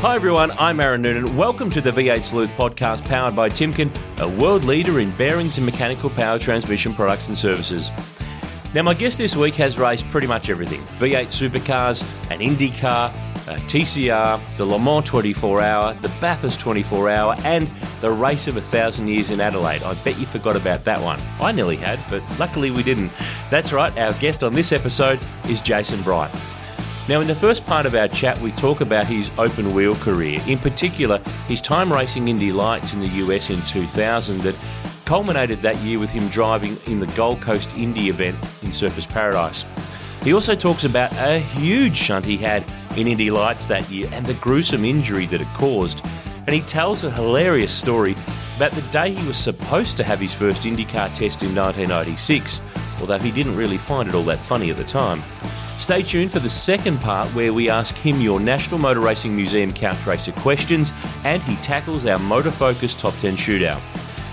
Hi everyone, I'm Aaron Noonan. Welcome to the V8 Sleuth podcast powered by Timken, a world leader in bearings and mechanical power transmission products and services. Now, my guest this week has raced pretty much everything V8 supercars, an IndyCar, a TCR, the Le Mans 24 hour, the Bathurst 24 hour, and the race of a thousand years in Adelaide. I bet you forgot about that one. I nearly had, but luckily we didn't. That's right, our guest on this episode is Jason Bright. Now, in the first part of our chat, we talk about his open wheel career, in particular, his time racing Indy Lights in the US in 2000 that culminated that year with him driving in the Gold Coast Indy event in Surfers Paradise. He also talks about a huge shunt he had in Indy Lights that year and the gruesome injury that it caused. And he tells a hilarious story about the day he was supposed to have his first IndyCar test in 1996, although he didn't really find it all that funny at the time. Stay tuned for the second part where we ask him your National Motor Racing Museum Couch Racer questions and he tackles our Motor Focus Top 10 Shootout.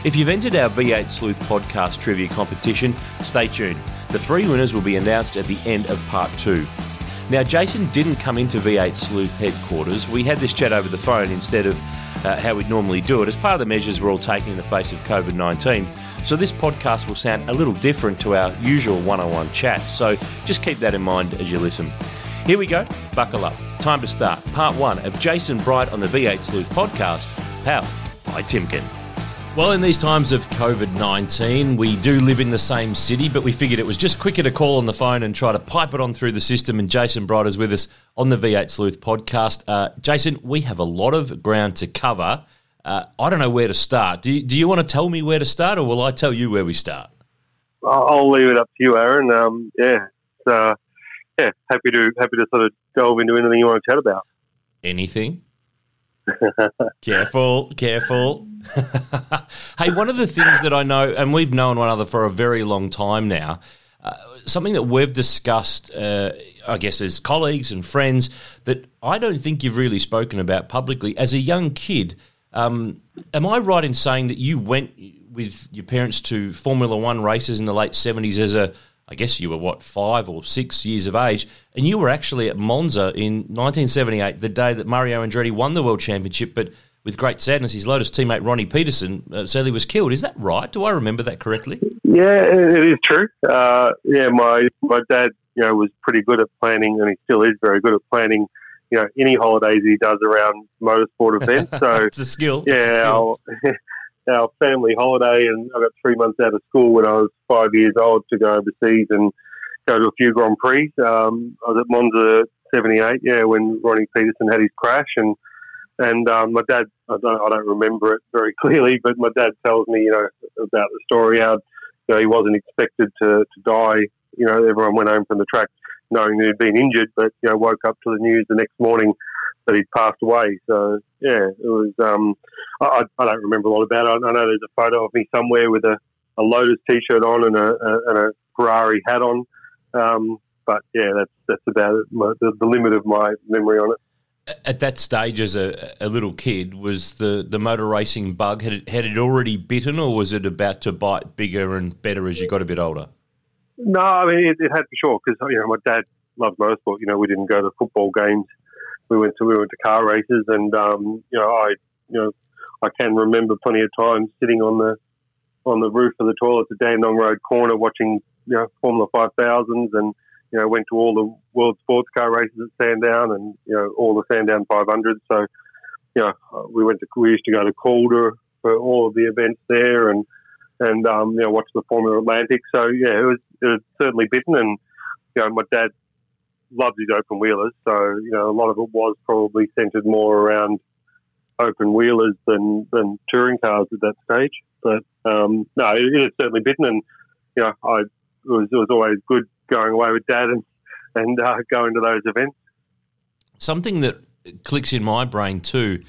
If you've entered our V8 Sleuth podcast trivia competition, stay tuned. The three winners will be announced at the end of part two. Now, Jason didn't come into V8 Sleuth headquarters. We had this chat over the phone instead of uh, how we'd normally do it as part of the measures we're all taking in the face of COVID 19. So, this podcast will sound a little different to our usual one on one chats. So, just keep that in mind as you listen. Here we go. Buckle up. Time to start part one of Jason Bright on the V8 Sleuth podcast, powered by Timken. Well, in these times of COVID 19, we do live in the same city, but we figured it was just quicker to call on the phone and try to pipe it on through the system. And Jason Bright is with us on the V8 Sleuth podcast. Uh, Jason, we have a lot of ground to cover. Uh, I don't know where to start. Do you, do you want to tell me where to start, or will I tell you where we start? I'll leave it up to you, Aaron. Um, yeah, uh, yeah, happy to happy to sort of delve into anything you want to chat about. Anything? careful, careful. hey, one of the things that I know, and we've known one another for a very long time now, uh, something that we've discussed, uh, I guess, as colleagues and friends, that I don't think you've really spoken about publicly. As a young kid, um, am I right in saying that you went with your parents to Formula One races in the late 70s as a I guess you were what five or six years of age, and you were actually at Monza in 1978, the day that Mario Andretti won the world championship. But with great sadness, his Lotus teammate Ronnie Peterson uh, sadly was killed. Is that right? Do I remember that correctly? Yeah, it is true. Uh, yeah, my my dad, you know, was pretty good at planning, and he still is very good at planning. You know, any holidays he does around motorsport events. So it's a skill. Yeah, a skill. Our, our family holiday, and I got three months out of school when I was five years old to go overseas and go to a few Grand Prix. Um, I was at Monza '78, yeah, when Ronnie Peterson had his crash, and and um, my dad, I don't, I don't remember it very clearly, but my dad tells me, you know, about the story how you know he wasn't expected to to die. You know, everyone went home from the track knowing that he'd been injured, but you know, woke up to the news the next morning that he'd passed away. So yeah, it was. Um, I, I don't remember a lot about it. I know there's a photo of me somewhere with a, a Lotus t-shirt on and a, a, and a Ferrari hat on. Um, but yeah, that's that's about it, the, the limit of my memory on it at that stage as a, a, little kid was the, the motor racing bug had it, had it already bitten or was it about to bite bigger and better as you got a bit older no i mean it, it had for sure because you know my dad loved motorsport you know we didn't go to football games we went to we went to car races, and um, you know I you know I can remember plenty of times sitting on the on the roof of the toilet at Dandenong Road corner watching you know Formula Five Thousands, and you know went to all the World Sports Car races at Sandown, and you know all the Sandown 500s. So you know we went to we used to go to Calder for all of the events there, and and um, you know watch the Formula Atlantic. So yeah, it was it was certainly bitten, and you know my dad loves his open wheelers. So, you know, a lot of it was probably centered more around open wheelers than, than touring cars at that stage. But um, no, it, is certainly bitten. And, you know, I, it, was, it was always good going away with dad and, and uh, going to those events. Something that clicks in my brain too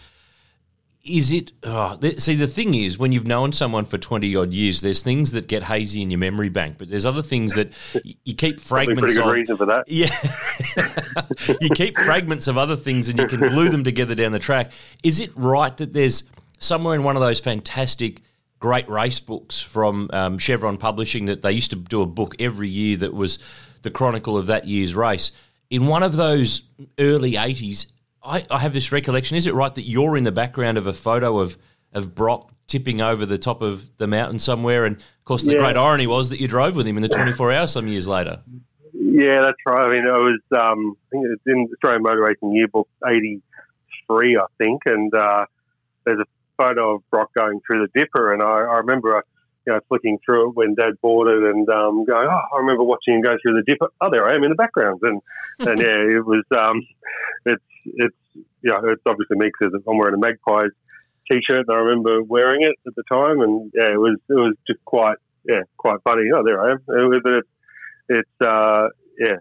is it? Oh, th- see, the thing is, when you've known someone for twenty odd years, there's things that get hazy in your memory bank, but there's other things that y- you keep fragments. Pretty good of. reason for that. Yeah, you keep fragments of other things, and you can glue them together down the track. Is it right that there's somewhere in one of those fantastic? Great race books from um, Chevron Publishing that they used to do a book every year that was the chronicle of that year's race. In one of those early 80s, I, I have this recollection. Is it right that you're in the background of a photo of of Brock tipping over the top of the mountain somewhere? And of course, the Yeah. great irony was that you drove with him in the 24 hours some years later. Yeah, that's right. I mean, it was, um, I think it's in Australian Motor Racing Yearbook 83, I think, and uh, there's a photo of Brock going through the dipper, and I, I remember, uh, you know, flicking through it when Dad bought it and um, going, oh, I remember watching him go through the dipper. Oh, there I am in the background. And, and yeah, it was, um, it's, it's, know, it's obviously me because I'm wearing a Magpies t-shirt and I remember wearing it at the time and yeah, it was, it was just quite, yeah, quite funny. Oh, there I am. It was, it's, uh, yeah,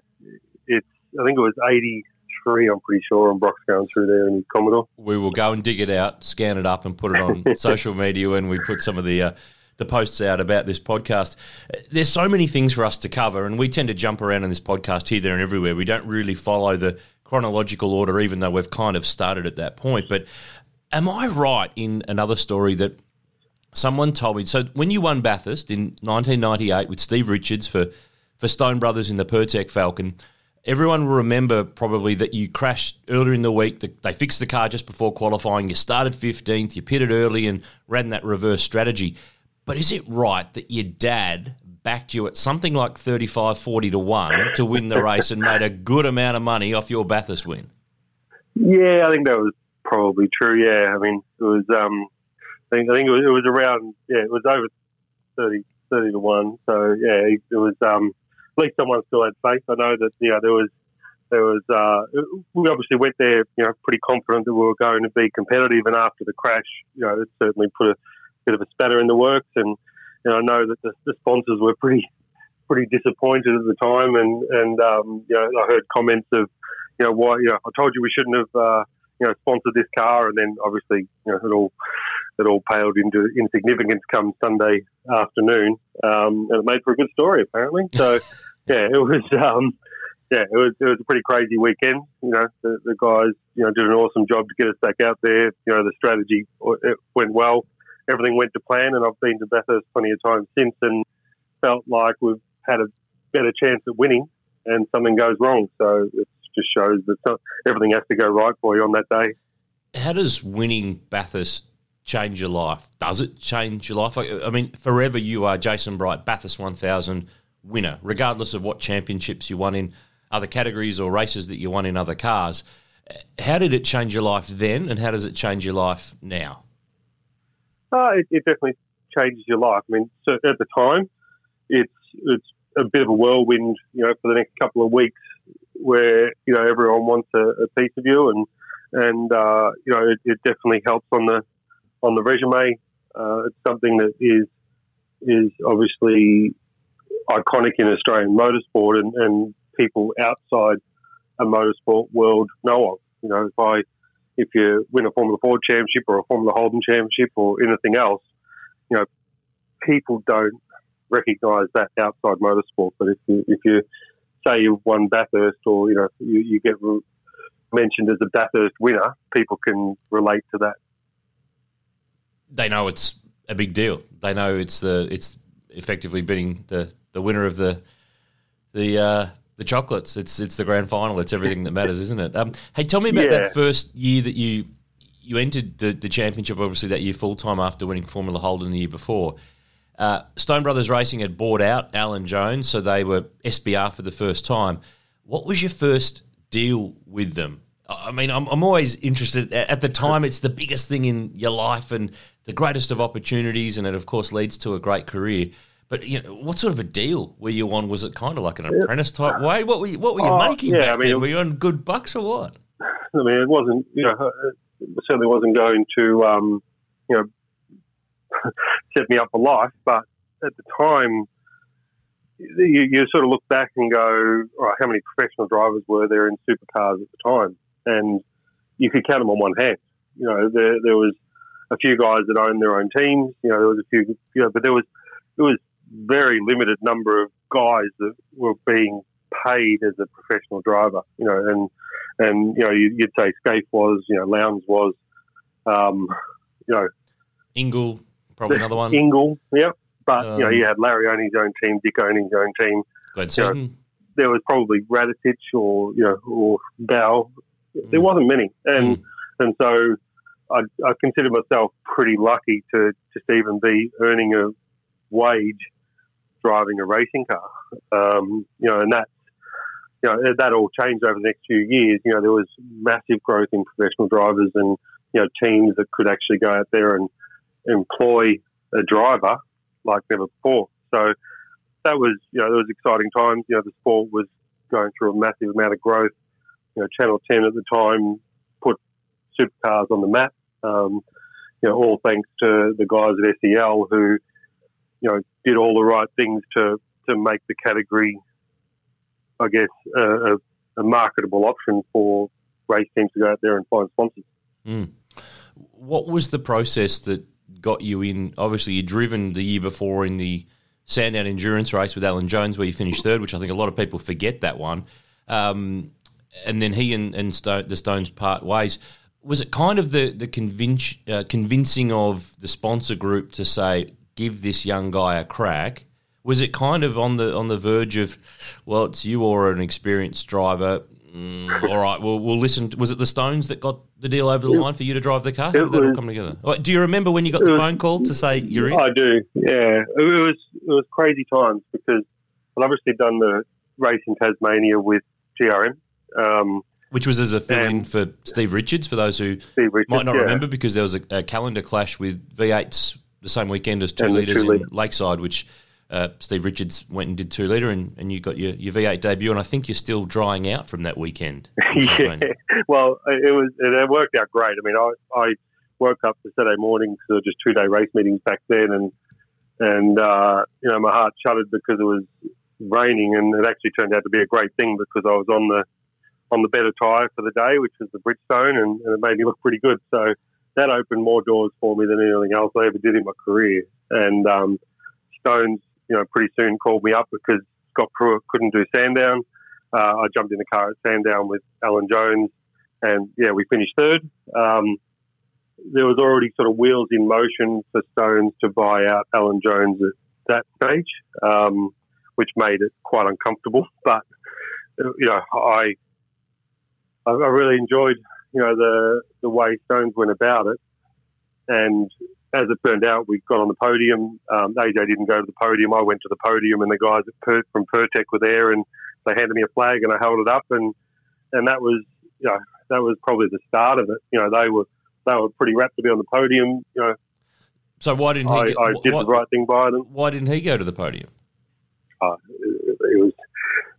it's, I think it was 83, I'm pretty sure, and Brock's going through there in his Commodore. We will go and dig it out, scan it up, and put it on social media when we put some of the. Uh, the posts out about this podcast. There's so many things for us to cover, and we tend to jump around in this podcast here, there, and everywhere. We don't really follow the chronological order, even though we've kind of started at that point. But am I right in another story that someone told me? So when you won Bathurst in 1998 with Steve Richards for for Stone Brothers in the Pirtek Falcon. Everyone will remember probably that you crashed earlier in the week. The, they fixed the car just before qualifying. You started 15th, you pitted early and ran that reverse strategy. But is it right that your dad backed you at something like 35, 40 to 1 to win the race and made a good amount of money off your Bathurst win? Yeah, I think that was probably true. Yeah, I mean, it was, um, I think, I think it was, it was around, yeah, it was over 30, 30 to 1. So, yeah, it was, um, at least someone still had faith. I know that, yeah, there was, there was, uh, we obviously went there, you know, pretty confident that we were going to be competitive. And after the crash, you know, it certainly put a bit of a spatter in the works. And, and I know that the, the sponsors were pretty, pretty disappointed at the time. And, and, um, you know, I heard comments of, you know, why, you know, I told you we shouldn't have, uh, you know, sponsored this car. And then obviously, you know, it all, it all paled into insignificance come Sunday afternoon. Um, and it made for a good story, apparently. So, yeah, it was, um, yeah, it was, it was a pretty crazy weekend. You know, the, the guys, you know, did an awesome job to get us back out there. You know, the strategy it went well. Everything went to plan, and I've been to Bathurst plenty of times since and felt like we've had a better chance at winning and something goes wrong. So it just shows that everything has to go right for you on that day. How does winning Bathurst change your life? Does it change your life? I mean, forever you are Jason Bright, Bathurst 1000 winner, regardless of what championships you won in other categories or races that you won in other cars. How did it change your life then, and how does it change your life now? Uh, it, it definitely changes your life. I mean, so at the time, it's it's a bit of a whirlwind, you know, for the next couple of weeks, where you know everyone wants a, a piece of you, and and uh, you know it, it definitely helps on the on the resume. Uh, it's something that is is obviously iconic in Australian motorsport, and, and people outside a motorsport world know of. You know, if I if you win a Formula Ford championship or a Formula Holden championship or anything else, you know, people don't recognise that outside motorsport. But if you if you say you've won Bathurst or you know you, you get mentioned as a Bathurst winner, people can relate to that. They know it's a big deal. They know it's the it's effectively being the, the winner of the the uh, the chocolates. It's it's the grand final. It's everything that matters, isn't it? Um, hey, tell me about Yeah. that first year that you you entered the, the championship. Obviously, that year full time after winning Formula Holden the year before. Uh, Stone Brothers Racing had bought out Alan Jones, so they were SBR for the first time. What was your first deal with them? I mean, I'm, I'm always interested. At the time, it's the biggest thing in your life and the greatest of opportunities, and it of course leads to a great career. But you know, what sort of a deal were you on? Was it kind of like an apprentice type way? What were you, what were you Oh, making yeah, back I mean, then? Were you on good bucks or what? I mean, it wasn't, you know, it certainly wasn't going to, um, you know, set me up for life. But at the time, you, you sort of look back and go, all right, how many professional drivers were there in supercars at the time? And you could count them on one hand. You know, there, there was a few guys that owned their own teams. You know, there was a few, you know, but there was it was very limited number of guys that were being paid as a professional driver. You know, and and you know you'd say Skaife was, you know, Lowndes was, um, you know, Ingall probably another one. Ingall, yeah. But um, you know, you had Larry owning his own team, Dick owning his own team. Glenn you know, there was probably Radisich or you know or Bowe. There mm. wasn't many, and mm. and so I, I consider myself pretty lucky to just even be earning a wage driving a racing car. Um, you know, and that's you know that all changed over the next few years. You know, there was massive growth in professional drivers and you know teams that could actually go out there and employ a driver like never before. So that was you know there was exciting times. You know, the sport was going through a massive amount of growth. You know, Channel Ten at the time put supercars on the map. Um, you know, all thanks to the guys at SEL who you know did all the right things to to make the category, I guess, a, a marketable option for race teams to go out there and find sponsors. Mm. What was the process that got you in? Obviously, you'd driven the year before in the Sandown endurance race with Alan Jones, where you finished third, which I think a lot of people forget that one. Um, and then he and, and Stone, the Stones part ways. Was it kind of the the convince, uh, convincing of the sponsor group to say, give this young guy a crack? Was it kind of on the on the verge of, well, it's you or an experienced driver? Mm, all right, well, we'll listen. To, was it the Stones that got the deal over the line for you to drive the car? How did that all come together? Do you remember when you got the was, phone call to say you're in? I do. Yeah, it was it was crazy times because I'd obviously done the race in Tasmania with GRM. Um, which was as a fill-in for Steve Richards, for those who Richards, might not yeah. remember, because there was a, a, calendar clash with V8s the same weekend as two litres in Lakeside, which uh, Steve Richards went and did two litre, and, and you got your, your V8 debut, and I think you're still drying out from that weekend. yeah, well, it was it worked out great. I mean, I, I woke up the Saturday morning because just two day race meetings back then, and and uh, you know my heart shuddered because it was raining, and it actually turned out to be a great thing because I was on the on the better tyre for the day, which was the Bridgestone, and, and it made me look pretty good. So that opened more doors for me than anything else I ever did in my career. And um, Stones, you know, pretty soon called me up because Scott Pruett couldn't do Sandown. Uh, I jumped in the car at Sandown with Alan Jones, and yeah, we finished third. Um, there was already sort of wheels in motion for Stones to buy out Alan Jones at that stage, um, which made it quite uncomfortable. But you know, I I really enjoyed you know the the way Stones went about it, and as it turned out, we got on the podium. Um, AJ didn't go to the podium. I went to the podium, and the guys per- from Pirtek were there, and they handed me a flag, and I held it up, and and that was you know that was probably the start of it. You know they were they were pretty rapt to be on the podium. You know. So why didn't he? I, get, I did the right thing by them. Why didn't he go to the podium? Uh, it, it was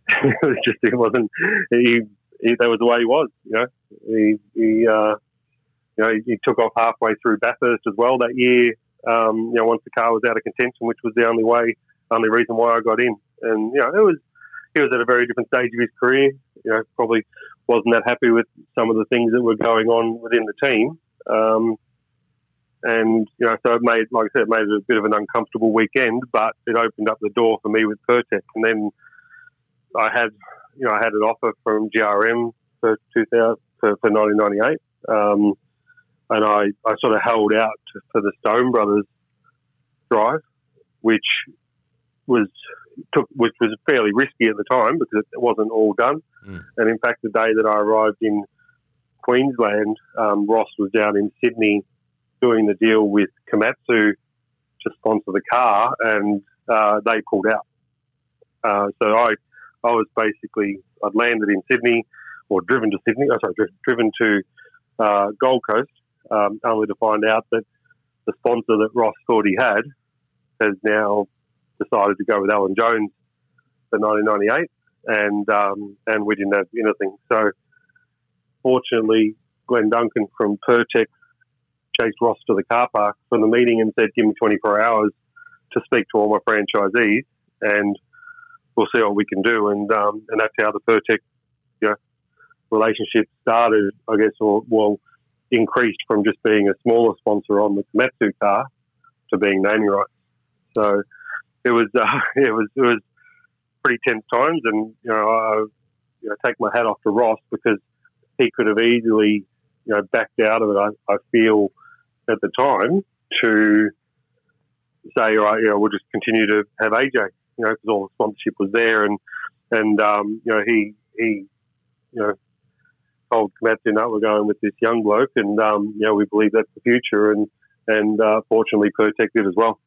it was just it wasn't he he, that was the way he was. You know, he, he uh, you know, he, he, took off halfway through Bathurst as well that year. Um, you know, once the car was out of contention, which was the only way, only reason why I got in. And you know, it was he was at a very different stage of his career. You know, probably wasn't that happy with some of the things that were going on within the team. Um, and you know, so it made, like I said, it made it a bit of an uncomfortable weekend, but it opened up the door for me with Pirtek. And then I had you know, I had an offer from GRM for 2000 for, for 1998, um, and I, I sort of held out for the Stone Brothers drive, which was took which was fairly risky at the time because it wasn't all done. Mm. And in fact, the day that I arrived in Queensland, um, Ross was down in Sydney doing the deal with Komatsu to sponsor the car, and uh, they pulled out. Uh, so I I was basically I'd landed in Sydney or driven to Sydney. Oh, sorry, driven to uh, Gold Coast, um, only to find out that the sponsor that Ross thought he had has now decided to go with Alan Jones for 1998, and um, and we didn't have anything. So fortunately, Glenn Duncan from Pirtek chased Ross to the car park from the meeting and said, "Give me 24 hours to speak to all my franchisees." And we'll see what we can do. And um, and that's how the know, relationship started, I guess, or well, increased from just being a smaller sponsor on the Komatsu car to being naming rights. So it was uh, it was it was pretty tense times, and you know I you know, take my hat off to Ross because he could have easily you know backed out of it. I, I feel at the time to say, all right, you know, we'll just continue to have AJ, you know, because all the sponsorship was there, and and um, you know he he you know told Komatsu, no, we're going with this young bloke, and um, you know we believe that's the future, and and uh, fortunately Pirtek did as well.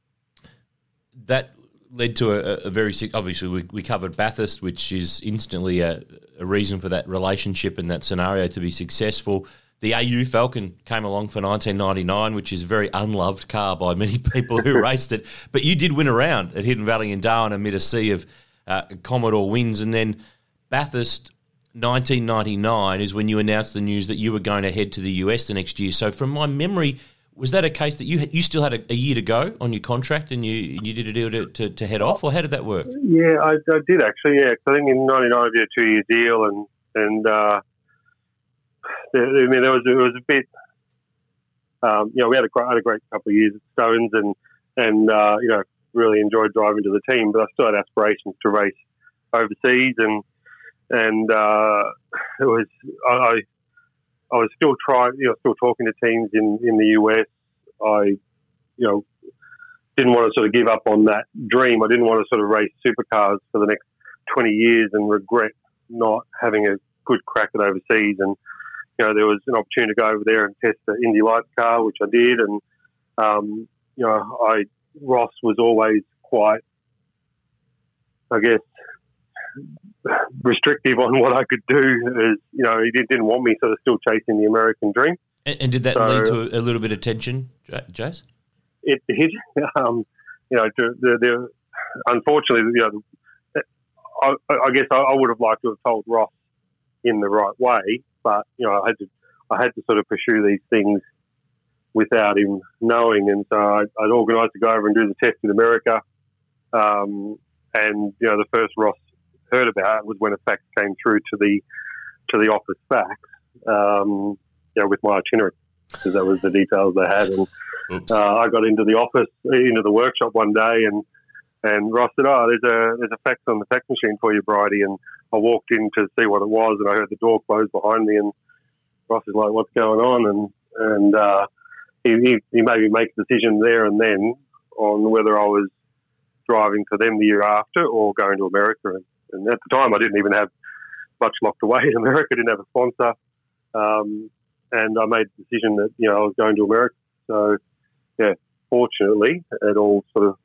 That led to a, a very obviously we, we, covered Bathurst, which is instantly a, a, reason for that relationship and that scenario to be successful. The AU Falcon came along for 1999, which is a very unloved car by many people who raced it. But you did win around at Hidden Valley in Darwin amid a sea of uh, Commodore wins, and then Bathurst 1999 is when you announced the news that you were going to head to the US the next year. So, from my memory, was that a case that you you still had a, a year to go on your contract and you you did a deal to, to, to head off, or how did that work? Yeah, I, I did actually. Yeah, I think in '99 I did a two year deal, and and uh, I mean there was it was a bit. Um, you know, we had a, had a great couple of years at Stones, and and uh, you know really enjoyed driving to the team, but I still had aspirations to race overseas and and uh, it was I, I was still trying, you know, still talking to teams in in the US. I, you know, didn't want to sort of give up on that dream. I didn't want to sort of race supercars for the next twenty years and regret not having a good crack at overseas. And you know, there was an opportunity to go over there and test the Indy Lights car, which I did. And um, you know, I Ross was always quite, I guess, restrictive on what I could do. Is you know he didn't want me sort of still chasing the American dream. And, and did that so, lead to a, little bit of tension, Jace? It did. Um, you know, the, the, unfortunately, you know, I, I guess I, I, would have liked to have told Ross in the right way, but you know, I had to I had to sort of pursue these things without him knowing, and so I, would organised to go over and do the test in America. Um, and you know, the first Ross heard about was when a fax came through to the to the office fax, um, you know, with my itinerary because that was the details they had. And uh, I got into the office, into the workshop one day, and and Ross said, "Oh, there's a there's a fax on the fax machine for you, Bridie." And I walked in to see what it was, and I heard the door close behind me. And Ross is like, "What's going on?" And and uh, he, he he made me make a decision there and then on whether I was driving for them the year after or going to America. And and at the time, I didn't even have much locked away in America. I didn't have a sponsor, um, and I made the decision that you know I was going to America. So, yeah, fortunately, it all sort of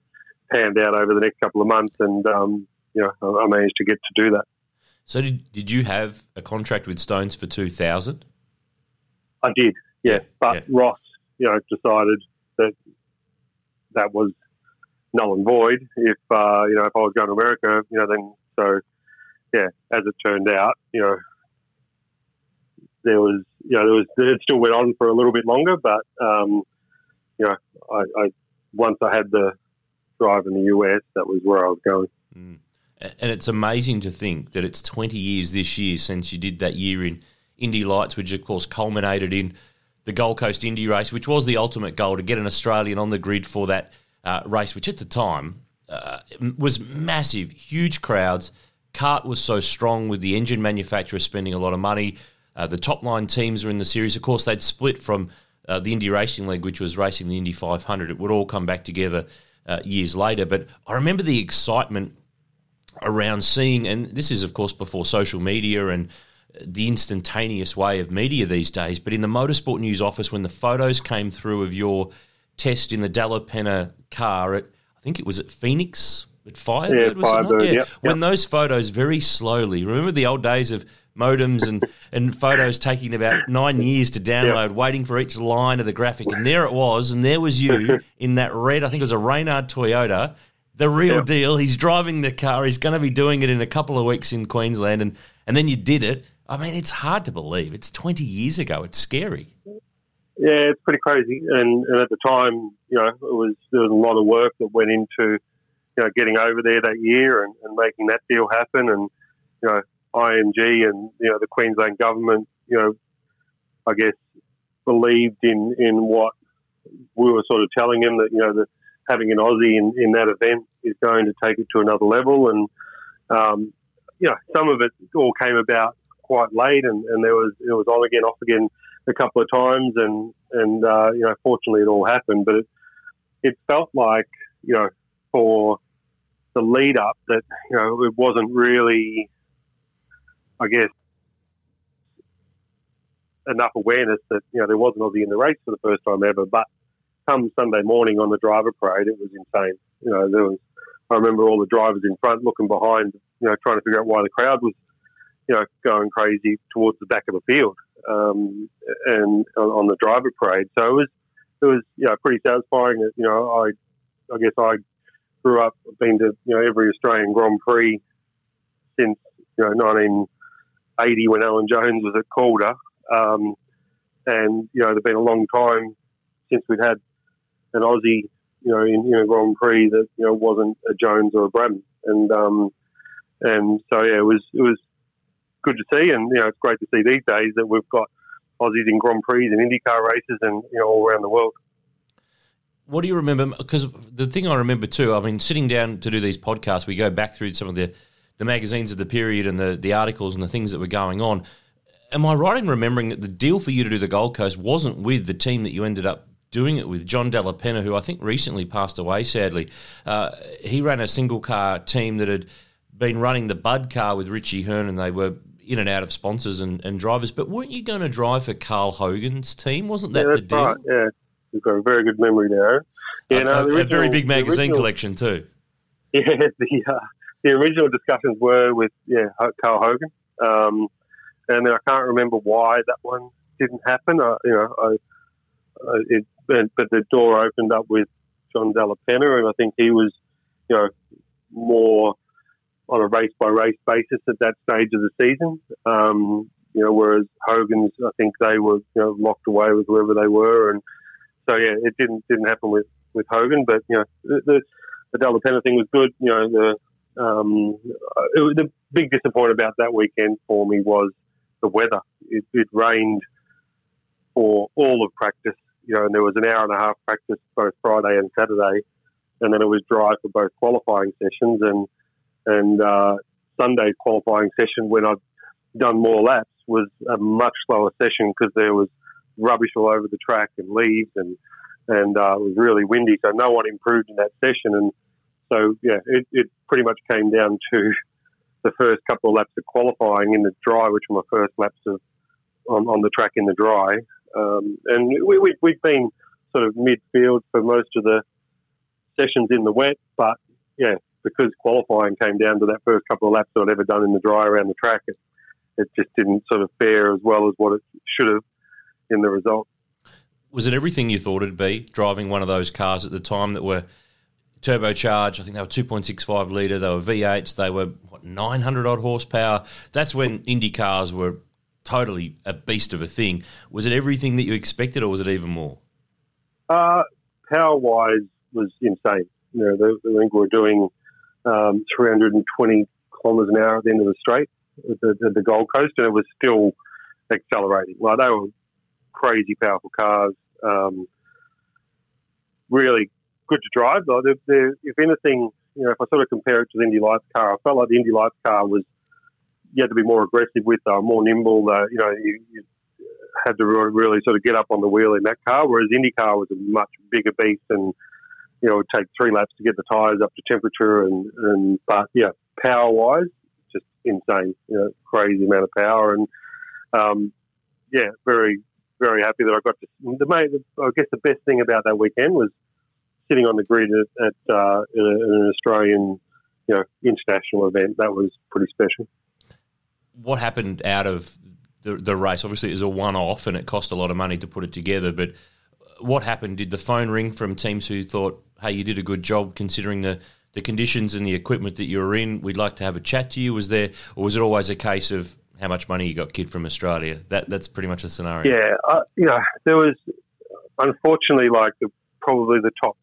panned out over the next couple of months, and um, you know I managed to get to do that. So, did did you have a contract with Stones for two thousand? I did, yeah. But yeah. Ross, you know, decided that that was null and void. If uh, you know, if I was going to America, you know, then so, yeah, as it turned out, you know, there was, you know, there was, it still went on for a little bit longer, but, um, you know, I, I, once I had the drive in the US, that was where I was going. Mm. And it's amazing to think that it's 20 years this year since you did that year in Indy Lights, which of course culminated in the Gold Coast Indy race, which was the ultimate goal to get an Australian on the grid for that uh, race, which at the time uh, was massive, huge crowds. CART was so strong with the engine manufacturer spending a lot of money. Uh, the top line teams were in the series. Of course, they'd split from uh, the Indy Racing League, which was racing the Indy 500. It would all come back together uh, years later. But I remember the excitement around seeing, and this is, of course, before social media and the instantaneous way of media these days. But in the motorsport news office, when the photos came through of your test in the Della Penna car at think it was at Phoenix at Firebird. Yeah, Firebird. Yeah. Yep, when those photos very slowly. Remember the old days of modems and, and photos taking about nine years to download, yep. waiting for each line of the graphic. And there it was, and there was you in that red, I think it was a Reynard Toyota, the real yep. deal. He's driving the car. He's going to be doing it in a couple of weeks in Queensland. And, and then you did it. I mean, it's hard to believe. It's 20 years ago. It's scary. Yeah, it's pretty crazy. And, and at the time, you know, it was there was a lot of work that went into, you know, getting over there that year and, and making that deal happen. And you know, IMG and you know the Queensland government, you know, I guess believed in in what we were sort of telling him that you know that having an Aussie in, in that event is going to take it to another level, and um, you know some of it all came about quite late, and, and there was it was on again, off again a couple of times, and and uh, you know fortunately it all happened, but it it felt like you know for the lead up that you know it wasn't really, I guess, enough awareness that you know there was an Aussie in the race for the first time ever. But come Sunday morning on the driver parade, it was insane. You know, there was. I remember all the drivers in front looking behind, you know, trying to figure out why the crowd was, you know, going crazy towards the back of the field um, and on the driver parade. So it was, it was, you know, pretty satisfying. You know, I, I guess I grew up, been to you know every Australian Grand Prix since you know 1980 when Alan Jones was at Calder, um, and you know there's been a long time since we've had an Aussie, you know, in, in a Grand Prix that you know wasn't a Jones or a Brabham, and um, and so yeah, it was it was good to see, and you know it's great to see these days that we've got Aussies in Grand Prix and IndyCar races, and you know all around the world. What do you remember? Because the thing I remember too, I mean, sitting down to do these podcasts, we go back through some of the, the magazines of the period and the, the articles and the things that were going on. Am I right in remembering that the deal for you to do the Gold Coast wasn't with the team that you ended up doing it with, John Della Penna, who I think recently passed away, sadly? Uh, he ran a single car team that had been running the Bud car with Richie Hearn, and they were in and out of sponsors and, and drivers. But weren't you going to drive for Carl Hogan's team? Wasn't that yeah, the deal? Right, yeah. You've got a very good memory there. Yeah, no, a, original, a very big magazine original, collection too. Yeah, the uh, the original discussions were with yeah Carl Hogan, um, and then I can't remember why that one didn't happen. I, you know, I, I, it, but the door opened up with John Della Penna, and I think he was, you know, more on a race by race basis at that stage of the season. Um, you know, whereas Hogan's, I think they were you know locked away with whoever they were, and so yeah, it didn't didn't happen with, with Hogan, but you know the the, the thing was good. You know the um, it, the big disappointment about that weekend for me was the weather. It, it rained for all of practice, you know, and there was an hour and a half practice both Friday and Saturday, and then it was dry for both qualifying sessions and and uh, Sunday qualifying session when I'd done more laps was a much slower session because there was rubbish all over the track and leaves and and uh, it was really windy, so no one improved in that session. And so yeah, it, it pretty much came down to the first couple of laps of qualifying in the dry, which were my first laps of on, on the track in the dry. Um, and we, we, we've been sort of midfield for most of the sessions in the wet, but yeah, because qualifying came down to that first couple of laps that I'd ever done in the dry around the track, it, it just didn't sort of fare as well as what it should have in the result. Was it everything you thought it'd be driving one of those cars at the time that were turbocharged? I think they were 2.65 litre, they were V8s, they were what, 900 odd horsepower. That's when Indy cars were totally a beast of a thing. Was it everything that you expected, or was it even more? Uh, power wise, was insane. You know, the, I think we were doing um, 320 kilometres an hour at the end of the straight the, at the Gold Coast, and it was still accelerating. Like they were crazy powerful cars. Um, really good to drive. Like they're, they're, if anything, you know, if I sort of compare it to the Indy Lights car, I felt like the Indy Lights car was you had to be more aggressive with, uh, more nimble. Uh, you know, you, you, had to really sort of get up on the wheel in that car, whereas Indy car was a much bigger beast and you know, it would take three laps to get the tyres up to temperature and, and but yeah, power wise, just insane, you know, crazy amount of power and um, yeah, very very happy that I got to. The main, I guess the best thing about that weekend was sitting on the grid at, at uh, an Australian, you know, international event. That was pretty special. What happened out of the, the race? Obviously, it was a one-off, and it cost a lot of money to put it together. But what happened? Did the phone ring from teams who thought, "Hey, you did a good job considering the the conditions and the equipment that you were in. We'd like to have a chat to you." Was there, or was it always a case of how much money you got, kid from Australia? That that's pretty much the scenario. Yeah, uh, you know, there was unfortunately like the, probably the top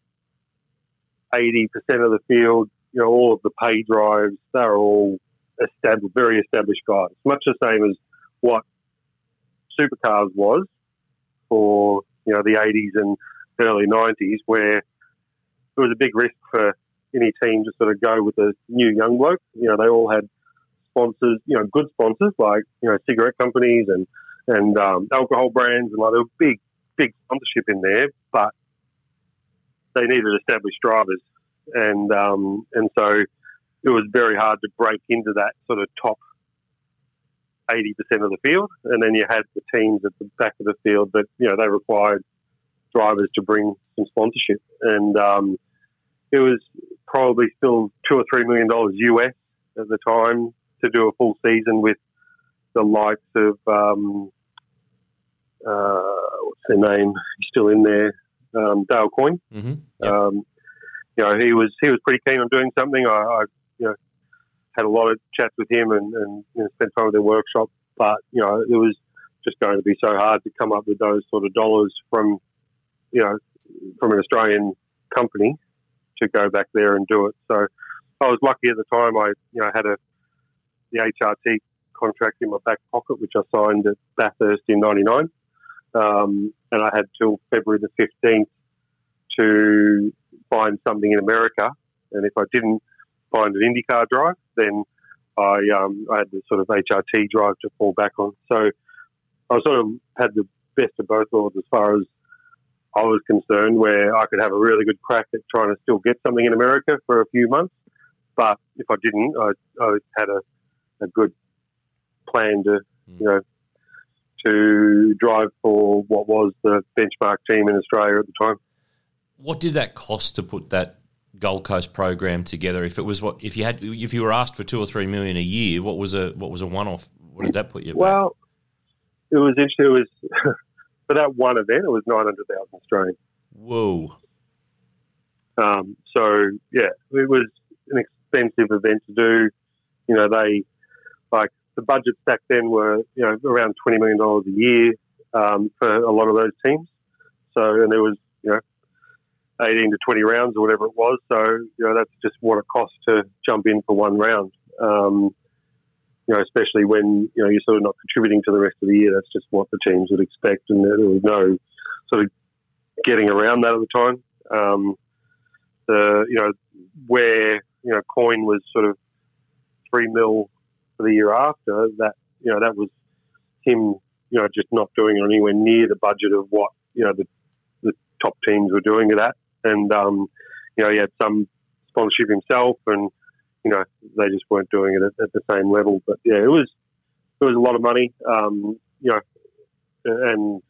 eighty percent of the field. You know, all of the pay drives they're all established, very established guys. Much the same as what supercars was for you know the 80s and early 90s, where it was a big risk for any team to sort of go with a new young bloke. You know, they all had sponsors, you know, good sponsors like you know cigarette companies and and um, alcohol brands, and like there were big big sponsorship in there, but they needed established drivers, and um, and so it was very hard to break into that sort of top eighty percent of the field, and then you had the teams at the back of the field that you know they required drivers to bring some sponsorship, and um, it was probably still two or three million dollars US at the time to do a full season with the likes of um, uh, what's their name? He's still in there, um, Dale Coyne. Mm-hmm. Yep. Um, you know, he was he was pretty keen on doing something. I, I had a lot of chats with him and, and you know, spent time at their workshop. But you know, it was just going to be so hard to come up with those sort of dollars from you know from an Australian company to go back there and do it. So I was lucky at the time. I you know had a the HRT contract in my back pocket, which I signed at Bathurst in '99, um, and I had till February the 15th to find something in America. And if I didn't find an IndyCar drive, then I, um, I had the sort of HRT drive to fall back on. So I sort of had the best of both worlds as far as I was concerned, where I could have a really good crack at trying to still get something in America for a few months. But if I didn't, I, I had a, a good plan to, you know, to drive for what was the benchmark team in Australia at the time. What did that cost to put that Gold Coast program together? If it was what if you had if you were asked for two or three million a year, what was a what was a one off? What did that put you? Well, back? it was interesting. It was for that one event. It was nine hundred thousand Australian. Whoa. Um, so yeah, it was an expensive event to do. You know, they like the budgets back then were you know around twenty million dollars a year um, for a lot of those teams. So and there was you know eighteen to twenty rounds or whatever it was. So you know that's just what it costs to jump in for one round. Um, you know, especially when you know you're sort of not contributing to the rest of the year. That's just what the teams would expect, and there was no sort of getting around that at the time. Um, the you know where you know Coyne was sort of three mil for the year after, that you know that was him, you know, just not doing it anywhere near the budget of what you know the, the top teams were doing with that, and um, you know he had some sponsorship himself, and you know they just weren't doing it at, at the same level. But yeah, it was it was a lot of money, um, you know, and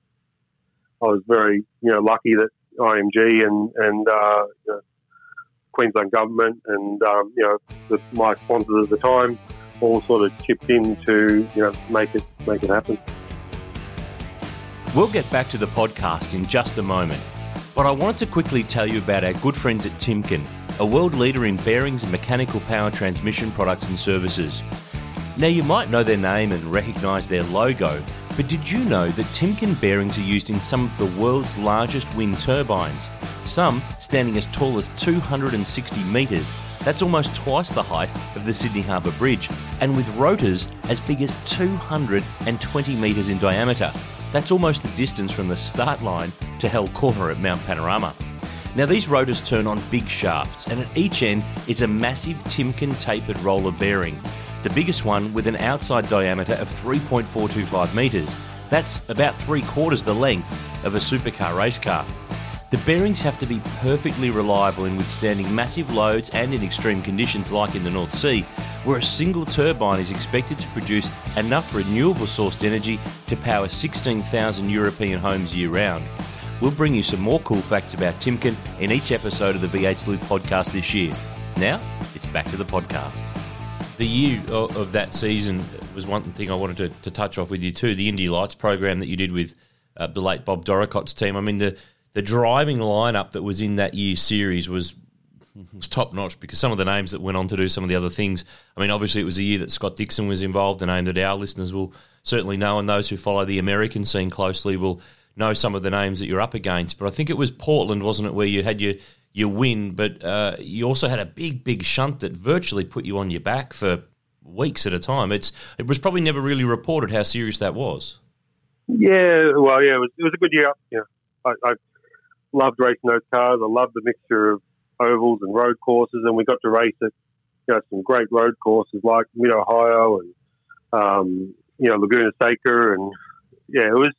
I was very you know lucky that IMG and and uh, you know, Queensland government and um, you know the, my sponsors at the time all sort of chipped in to you know make it make it happen. We'll get back to the podcast in just a moment, but I wanted to quickly tell you about our good friends at Timken, a world leader in bearings and mechanical power transmission products and services. Now, you might know their name and recognise their logo, but did you know that Timken bearings are used in some of the world's largest wind turbines? Some standing as tall as 260 metres that's almost twice the height of the Sydney Harbour Bridge, and with rotors as big as 220 metres in diameter. That's almost the distance from the start line to Hell Corner at Mount Panorama. Now, these rotors turn on big shafts, and at each end is a massive Timken tapered roller bearing, the biggest one with an outside diameter of 3.425 metres. That's about three quarters the length of a supercar race car. The bearings have to be perfectly reliable in withstanding massive loads and in extreme conditions like in the North Sea, where a single turbine is expected to produce enough renewable sourced energy to power 16,000 European homes year round. We'll bring you some more cool facts about Timken in each episode of the V8 Sleuth podcast this year. Now, it's back to the podcast. The year of that season was one thing I wanted to, to touch off with you too. The Indy Lights program that you did with uh, the late Bob Dorricott's team. I mean, the the driving lineup that was in that year's series was was top notch because some of the names that went on to do some of the other things. I mean, obviously, it was a year that Scott Dixon was involved, a name that our listeners will certainly know, and those who follow the American scene closely will know some of the names that you're up against. But I think it was Portland, wasn't it, where you had your your win, but uh, you also had a big, big shunt that virtually put you on your back for weeks at a time. It's it was probably never really reported how serious that was. Yeah, well, yeah, it was, it was a good year. Know, I, I loved racing those cars. I loved the mixture of ovals and road courses, and we got to race at you know some great road courses like Mid Ohio and um, you know Laguna Seca, and yeah, it was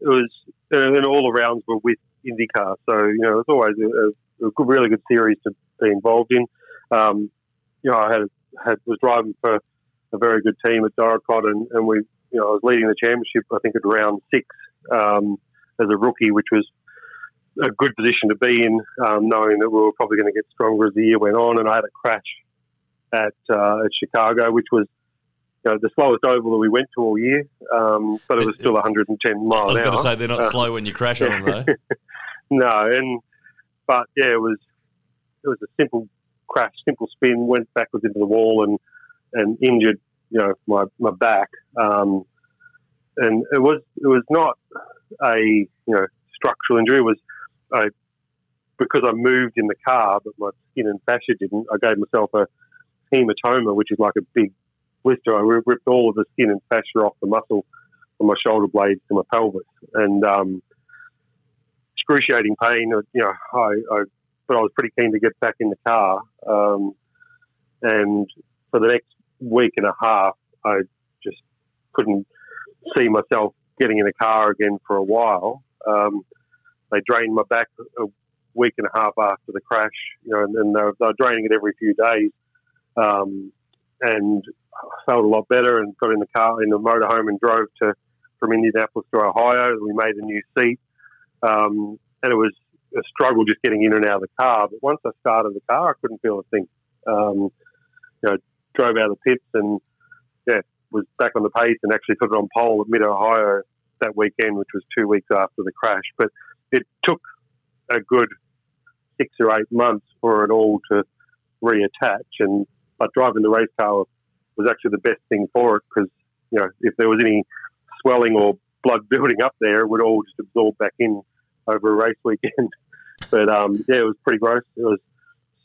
it was and all the rounds were with IndyCar, so you know it's always a, a, good, really good series to be involved in. Um, you know, I had had was driving for a very good team at Dorricott, and, and we you know I was leading the championship I think at round six um, as a rookie, which was a good position to be in, um, knowing that we were probably going to get stronger as the year went on. And I had a crash at uh, at Chicago, which was you know, the slowest oval that we went to all year, um, but it was still 110 miles. I was going to say they're not uh, slow when you crash on them, though. no, and but yeah, it was it was a simple crash, simple spin, went backwards into the wall and and injured you know my my back. Um, and it was it was not a you know structural injury. It was I because I moved in the car, but my skin and fascia didn't. I gave myself a hematoma, which is like a big blister. I ripped all of the skin and fascia off the muscle from my shoulder blades to my pelvis, and um, excruciating pain. Uh, you know, I, I, but I was pretty keen to get back in the car. Um, and for the next week and a half, I just couldn't see myself getting in a car again for a while. Um, they drained my back a week and a half after the crash, you know, and, and they're, they're, draining it every few days. Um, and I felt a lot better and got in the car in the motorhome and drove to from Indianapolis to Ohio. We made a new seat, um, and it was a struggle just getting in and out of the car. But once I started the car, I couldn't feel a thing. Um, you know, drove out of the pits and yeah, was back on the pace and actually put it on pole at Mid Ohio that weekend, which was two weeks after the crash. But it took a good six or eight months for it all to reattach. And but driving the race car was actually the best thing for it because you know if there was any swelling or blood building up there, it would all just absorb back in over a race weekend. but um, yeah, it was pretty gross. It was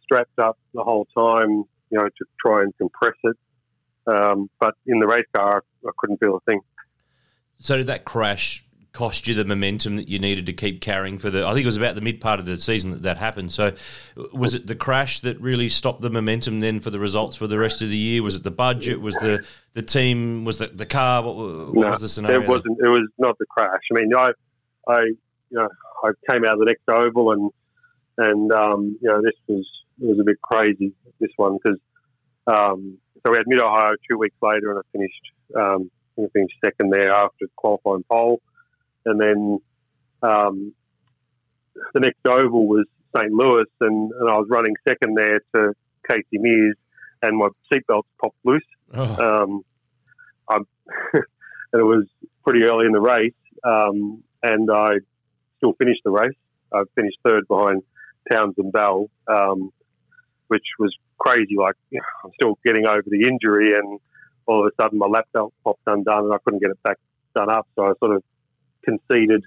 strapped up the whole time, you know, to try and compress it. Um, but in the race car, I couldn't feel a thing. So did that crash cost you the momentum that you needed to keep carrying for the. I think it was about the mid part of the season that that happened. So, was it the crash that really stopped the momentum then for the results for the rest of the year? Was it the budget? Was the the team? Was the the car? What, what no, was the scenario? It wasn't. It was not the crash. I mean, I, I, you know, I came out of the next oval and and um, you know this was it was a bit crazy this one because um, so we had Mid Ohio two weeks later and I finished um, I finished second there after qualifying pole and then um, the next oval was St. Louis, and, and, I was running second there to Casey Mears, and my seatbelt popped loose. Oh. Um, and it was pretty early in the race, um, and I still finished the race. I finished third behind Townsend Bell, um, which was crazy. Like I'm still getting over the injury, and all of a sudden my lap belt popped undone, and I couldn't get it back done up. So I sort of conceded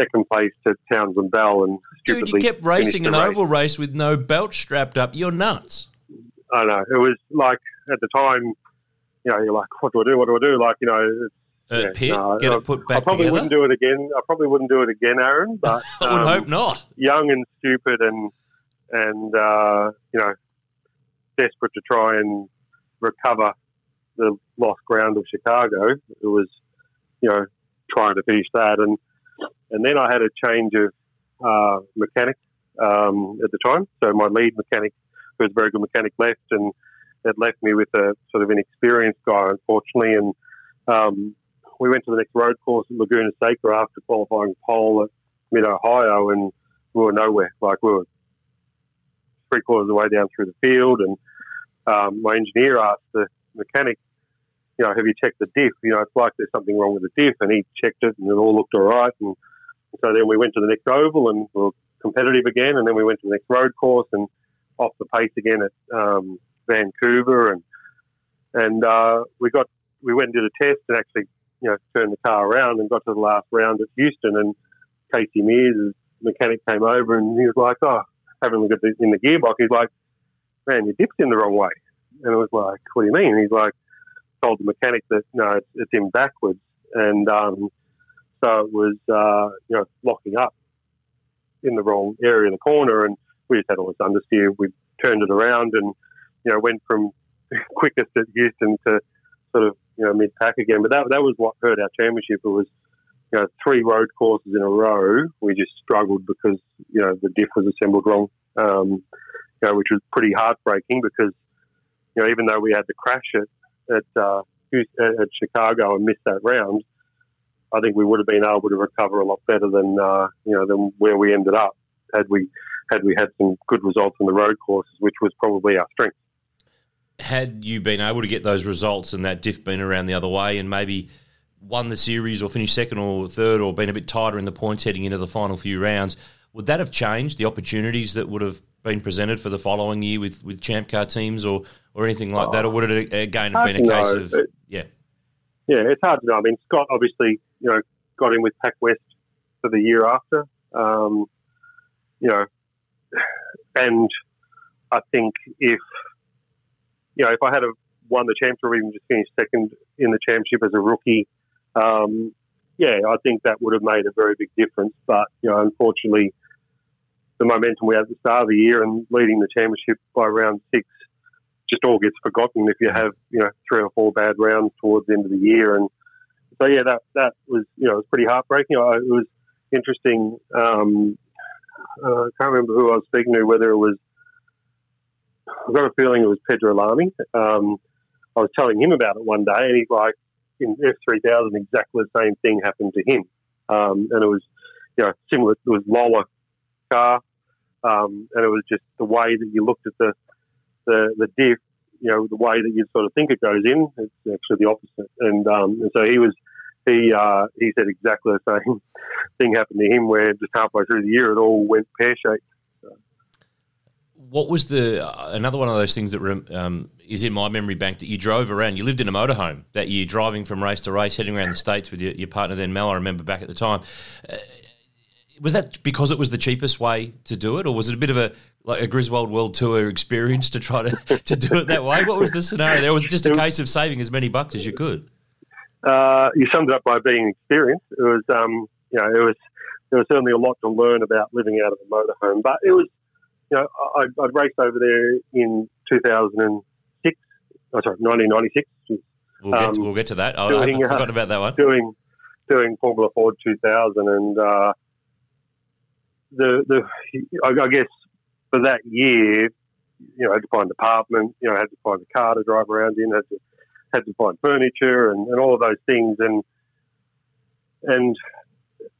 second place to Townsend Bell and Dude, you kept racing an race. oval race with no belt strapped up. You're nuts. I know. It was like at the time, you know, you're like, what do I do? What do I do? Like, you know, uh, yeah, pit, no, get I, it put back I probably together? wouldn't do it again. I probably wouldn't do it again, Aaron. But I would um, hope not. Young and stupid, and and uh, you know, desperate to try and recover the lost ground of Chicago. It was, you know, trying to finish that. And and then I had a change of uh, mechanic um, at the time. So my lead mechanic, who was a very good mechanic, left, and it left me with a sort of inexperienced guy, unfortunately. And um, we went to the next road course at Laguna Seca after qualifying pole at Mid Ohio, and we were nowhere. Like we were three quarters of the way down through the field, and um, my engineer asked the mechanic you know, have you checked the diff? You know, it's like there's something wrong with the diff, and he checked it, and it all looked all right. And so then we went to the next oval, and we were competitive again, and then we went to the next road course, and off the pace again at um, Vancouver, and and uh, we got we went and did a test, and actually, you know, turned the car around and got to the last round at Houston, and Casey Mears, mechanic, came over, and he was like, "Oh, having a look at the, in the gearbox." He's like, "Man, your diff's in the wrong way," and I was like, "What do you mean?" And He's like told the mechanic that no, it's, it's in backwards, and um, so it was uh, you know locking up in the wrong area in the corner, and we just had all this understeer. We turned it around and you know went from quickest at Houston to sort of you know mid pack again. But that that was what hurt our championship. It was you know three road courses in a row. We just struggled because you know the diff was assembled wrong. Um, you know, which was pretty heartbreaking because you know even though we had to crash it at uh, at Chicago and missed that round, I think we would have been able to recover a lot better than uh, you know than where we ended up had we had we had some good results in the road courses, which was probably our strength. Had you been able to get those results and that diff been around the other way, and maybe won the series or finished second or third, or been a bit tighter in the points heading into the final few rounds, would that have changed the opportunities that would have been presented for the following year with, with champ car teams or, or anything like oh, that, or would it again have been a case know. of yeah? Yeah, it's hard to know. I mean, Scott obviously you know got in with Pac West for the year after. Um, you know, and I think if you know if I had a won the championship or even just finished second in the championship as a rookie, um, yeah, I think that would have made a very big difference. But you know, unfortunately, the momentum we had at the start of the year and leading the championship by round six just all gets forgotten if you have you know three or four bad rounds towards the end of the year. And so yeah, that that was you know it was pretty heartbreaking. It was interesting. Um, uh, I can't remember who I was speaking to, whether it was. I've got a feeling it was Pedro Lamy. Um, I was telling him about it one day, and he's like, in F3000, exactly the same thing happened to him. Um, and it was, you know, similar. It was Lola car, um, and it was just the way that you looked at the the, the diff, you know, the way that you sort of think it goes in, it's actually the opposite. And, um, and so he was, he uh, he said exactly the same thing happened to him, where just halfway through the year it all went pear shaped. What was the uh, another one of those things that um, is in my memory bank that you drove around? You lived in a motorhome that year, driving from race to race, heading around the states with your, your partner then Mel. I remember back at the time. Uh, was that because it was the cheapest way to do it, or was it a bit of a like a Griswold World Tour experience to try to, to do it that way? What was the scenario? There was just a case of saving as many bucks as you could. Uh, you summed it up by being experienced. It was, um, you know, it was there was certainly a lot to learn about living out of a motorhome, but it was, you know, I, I'd raced over there in 2006. Oh, sorry, 1996. We'll, um, get, we'll get to that. I, doing, I forgot uh, about that one. Doing doing Formula Ford 2000, and uh, the the I, guess for that year, you know, I had to find an apartment, you know, I had to find a car to drive around in, had to had to find furniture and, and all of those things, and and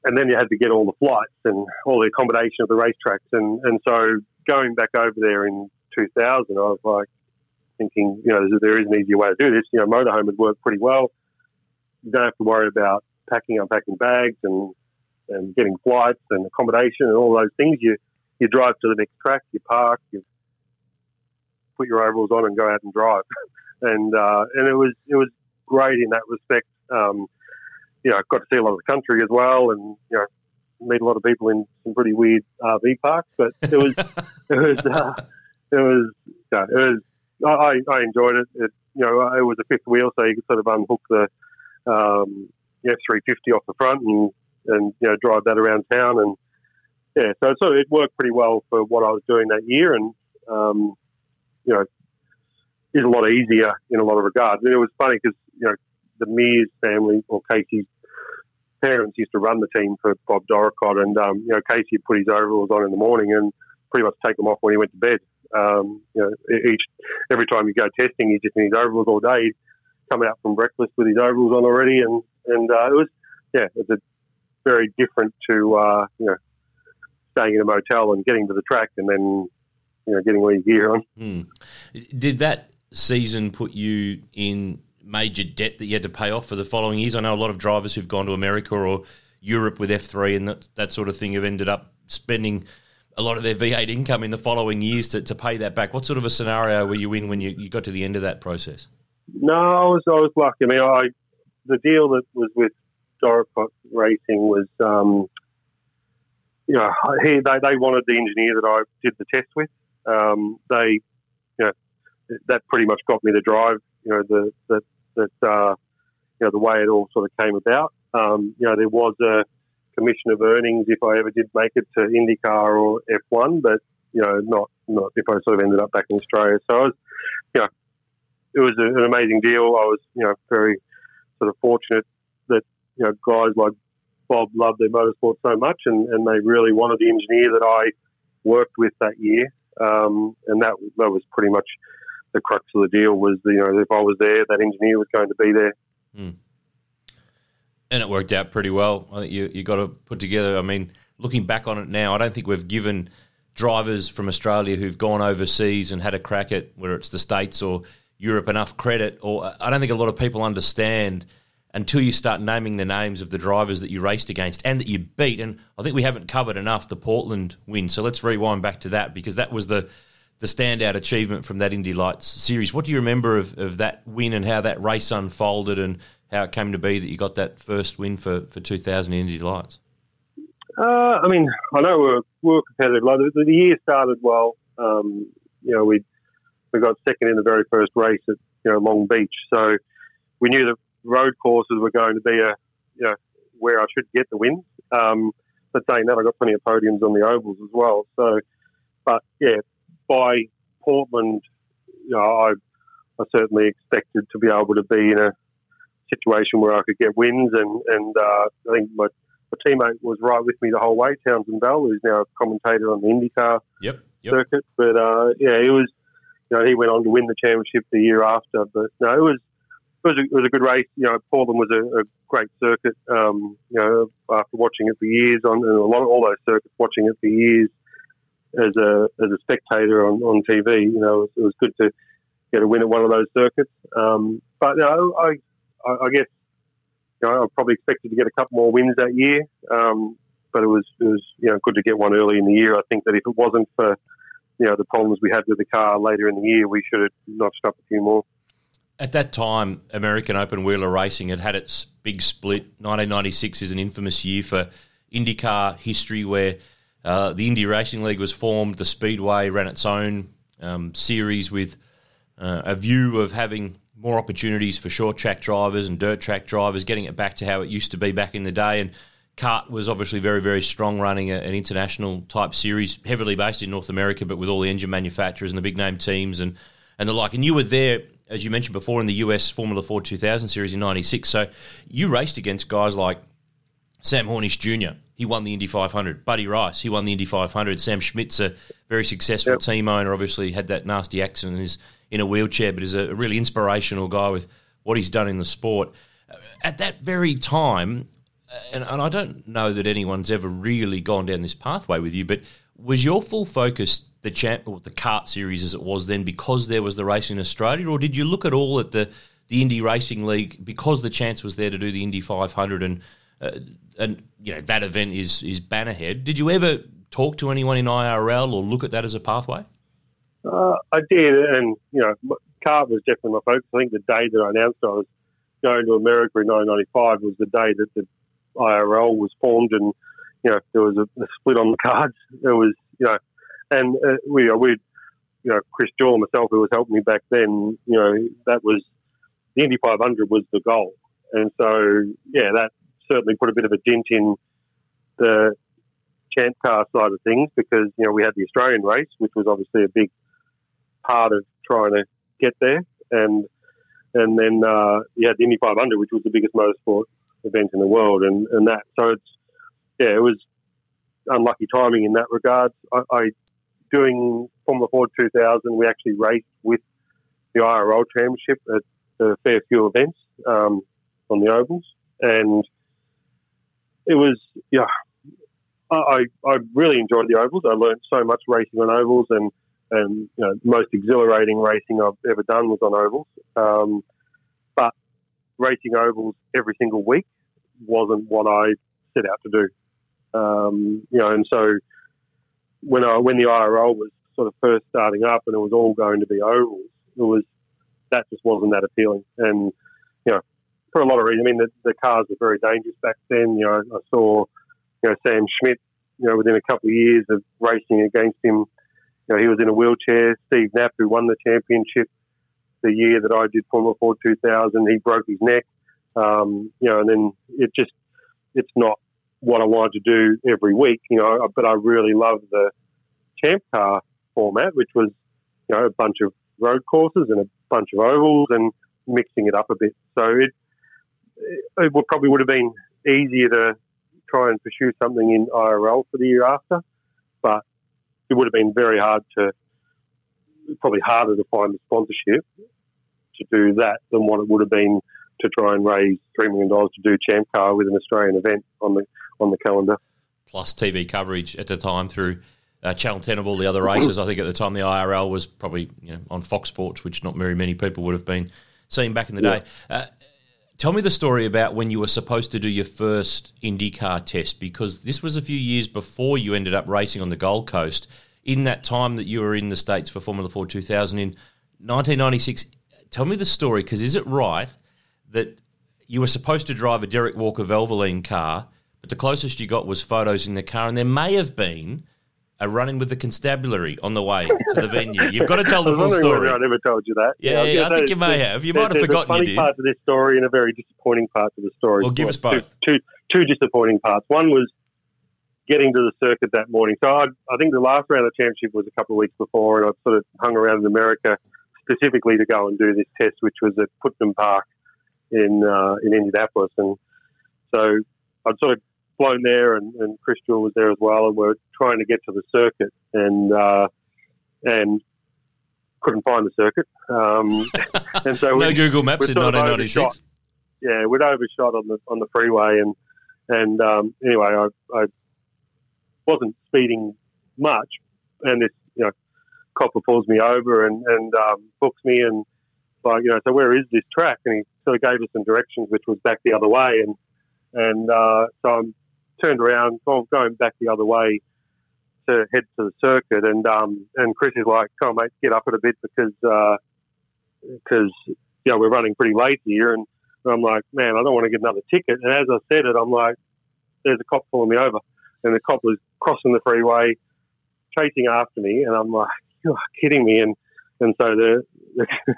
and then you had to get all the flights and all the accommodation of the racetracks, and and so going back over there in 2000, I was like thinking, you know, there is an easier way to do this. You know, motorhome would work pretty well. You don't have to worry about packing, unpacking bags, and and getting flights and accommodation and all those things. You you drive to the next track, you park, you put your overalls on and go out and drive. and uh, and it was it was great in that respect. Um, you know, I got to see a lot of the country as well, and you know, meet a lot of people in some pretty weird RV parks. But it was it was uh, it was yeah, it was I, I enjoyed it. it. You know, it was a fifth wheel, so you could sort of unhook the um, F three fifty off the front and and you know drive that around town and yeah, so, so it worked pretty well for what I was doing that year, and um, you know, is a lot easier in a lot of regards. And it was funny because you know the Mears family or Casey's parents used to run the team for Bob Dorricott, and um, you know Casey put his overalls on in the morning and pretty much take them off when he went to bed. Um, you know, each every time you go testing, he's just in his overalls all day. Come out from breakfast with his overalls on already, and and uh, it was yeah, it's a very different to uh, you know staying in a motel and getting to the track and then you know getting all your gear on. Hmm. Did that season put you in major debt that you had to pay off for the following years? I know a lot of drivers who've gone to America or Europe with F3 and that, that sort of thing have ended up spending a lot of their V8 income in the following years to, to pay that back. What sort of a scenario were you in when you, you got to the end of that process? No, I was I was lucky. I mean, I the deal that was with Dorricott Racing was um, you know, he, they, they wanted the engineer that I did the test with. Um, they, you know, that pretty much got me to drive. You know, the that that uh, you know the way it all sort of came about. Um, you know, there was a commission of earnings if I ever did make it to IndyCar or F1, but you know, not not if I sort of ended up back in Australia. So I was, you know, it was an amazing deal. I was, you know, very sort of fortunate that you know guys like Bob loved their motorsport so much, and, and they really wanted the engineer that I worked with that year. Um, and that that was pretty much the crux of the deal. Was you know if I was there, that engineer was going to be there. Mm. And it worked out pretty well. I think you you got to put together. I mean, looking back on it now, I don't think we've given drivers from Australia who've gone overseas and had a crack at whether it's the states or Europe enough credit. Or I don't think a lot of people understand until you start naming the names of the drivers that you raced against and that you beat. And I think we haven't covered enough the Portland win. So let's rewind back to that because that was the the standout achievement from that Indy Lights series. What do you remember of, of that win and how that race unfolded and how it came to be that you got that first win for, for 2000 Indy Lights? Uh, I mean, I know we were, we competitive. Like the, the, year started well. Um, you know, we we got second in the very first race at you know Long Beach, so we knew that road courses were going to be a you know where I should get the wins. Um, but saying that, I got plenty of podiums on the ovals as well. So, but yeah, by Portland, you know, I I certainly expected to be able to be in a situation where I could get wins, and and uh, I think my, my teammate was right with me the whole way, Townsend Bell, who's now a commentator on the IndyCar yep, yep. circuit. But uh, yeah, it was you know he went on to win the championship the year after. But no, it was it was a, it was a good race. You know, Portland was a, a great circuit. Um, you know, after watching it for years on a lot of all those circuits, watching it for years as a as a spectator on, on TV, you know, it was, it was good to get a win at one of those circuits. Um, but you know, I, I, I guess you know, I probably expected to get a couple more wins that year. Um, but it was it was you know good to get one early in the year. I think that if it wasn't for you know the problems we had with the car later in the year, we should have notched up a few more. At that time, American Open Wheeler Racing had had its big split. 1996 is an infamous year for IndyCar history where uh, the Indy Racing League was formed. The Speedway ran its own um, series with uh, a view of having more opportunities for short track drivers and dirt track drivers, getting it back to how it used to be back in the day. And CART was obviously very, very strong running a, an international type series, heavily based in North America, but with all the engine manufacturers and the big name teams and, and the like. And you were there as you mentioned before, in the US Formula Ford 2000 series in '96. So you raced against guys like Sam Hornish Jr. He won the Indy 500. Buddy Rice, he won the Indy 500. Sam Schmidt's a very successful yep. team owner. Obviously, had that nasty accident and is in a wheelchair, but is a really inspirational guy with what he's done in the sport. At that very time, uh, and, and I don't know that anyone's ever really gone down this pathway with you, but was your full focus the champ or the CART series as it was then because there was the race in Australia, or did you look at all at the the Indy Racing League because the chance was there to do the Indy 500 and uh, and you know that event is is Bannerhead. Did you ever talk to anyone in IRL or look at that as a pathway? Uh, I did, and you know, CART was definitely my focus. I think the day that I announced I was going to America in 1995 was the day that the IRL was formed, and you know there was a, a split on the cards. There was you know and uh, we, we, you know, Chris Joule, myself, who was helping me back then, you know, that was the Indy 500 was the goal, and so yeah, that certainly put a bit of a dent in the champ car side of things because you know we had the Australian race, which was obviously a big part of trying to get there, and and then uh, you had the Indy 500, which was the biggest motorsport event in the world, and and that. So it's yeah, it was unlucky timing in that regard. I, I doing Formula Ford 2000, we actually raced with the IRL Championship at a fair few events um, on the ovals, and it was yeah. I, I really enjoyed the ovals. I learned so much racing on ovals, and and you know, most exhilarating racing I've ever done was on ovals. Um, but racing ovals every single week wasn't what I set out to do. Um, you know, and so when I when the IRL was sort of first starting up and it was all going to be ovals, it was that just wasn't that appealing. And you know, for a lot of reasons, I mean, the, the cars were very dangerous back then. You know, I saw you know Sam Schmidt. You know, within a couple of years of racing against him, you know, he was in a wheelchair. Steve Knapp, who won the championship the year that I did Formula Ford 2000, he broke his neck. Um, you know, and then it just it's not what I wanted to do every week, you know. But I really loved the champ car format, which was you know a bunch of road courses and a bunch of ovals and mixing it up a bit. So it it would, probably would have been easier to try and pursue something in IRL for the year after, but it would have been very hard to probably harder to find a sponsorship to do that than what it would have been to try and raise three million dollars to do Champ Car with an Australian event on the on the calendar. Plus TV coverage at the time through uh, Channel Ten of all the other races. I think at the time the IRL was probably you know, on Fox Sports, which not very many people would have been seeing back in the yeah. day. Uh, tell me the story about when you were supposed to do your first IndyCar test because this was a few years before you ended up racing on the Gold Coast. In that time that you were in the States for Formula 4 2000 in 1996, tell me the story because is it right that you were supposed to drive a Derek Walker Valvoline car, but the closest you got was photos in the car, and there may have been a run in with the constabulary on the way to the venue. You've got to tell the full story. I never told you that. Yeah, yeah, yeah I think you may have. You might have forgotten. funny you did. part of this story and a very disappointing part of the story. Well, give us both. Two, two, two disappointing parts. One was getting to the circuit that morning. So I, I think the last round of the championship was a couple of weeks before, and I sort of hung around in America specifically to go and do this test, which was at Putnam Park in uh, in Indianapolis. And so I'd sort of flown there, and, and Chris Jewell was there as well, and we're trying to get to the circuit, and uh, and couldn't find the circuit. Um, and so no we, Google Maps in 1996. Yeah, we'd overshot on the on the freeway, and and um, anyway, I, I wasn't speeding much, and this you know copper pulls me over and and um, books me and like you know so where is this track and he sort of gave us some directions which was back the other way and and uh, so I'm turned around going back the other way to head to the circuit and um, and Chris is like come on mate get up it a bit because because uh, you know we're running pretty late here and I'm like man I don't want to get another ticket and as I said it I'm like there's a cop pulling me over and the cop was crossing the freeway chasing after me and I'm like you're kidding me. And and so the, the,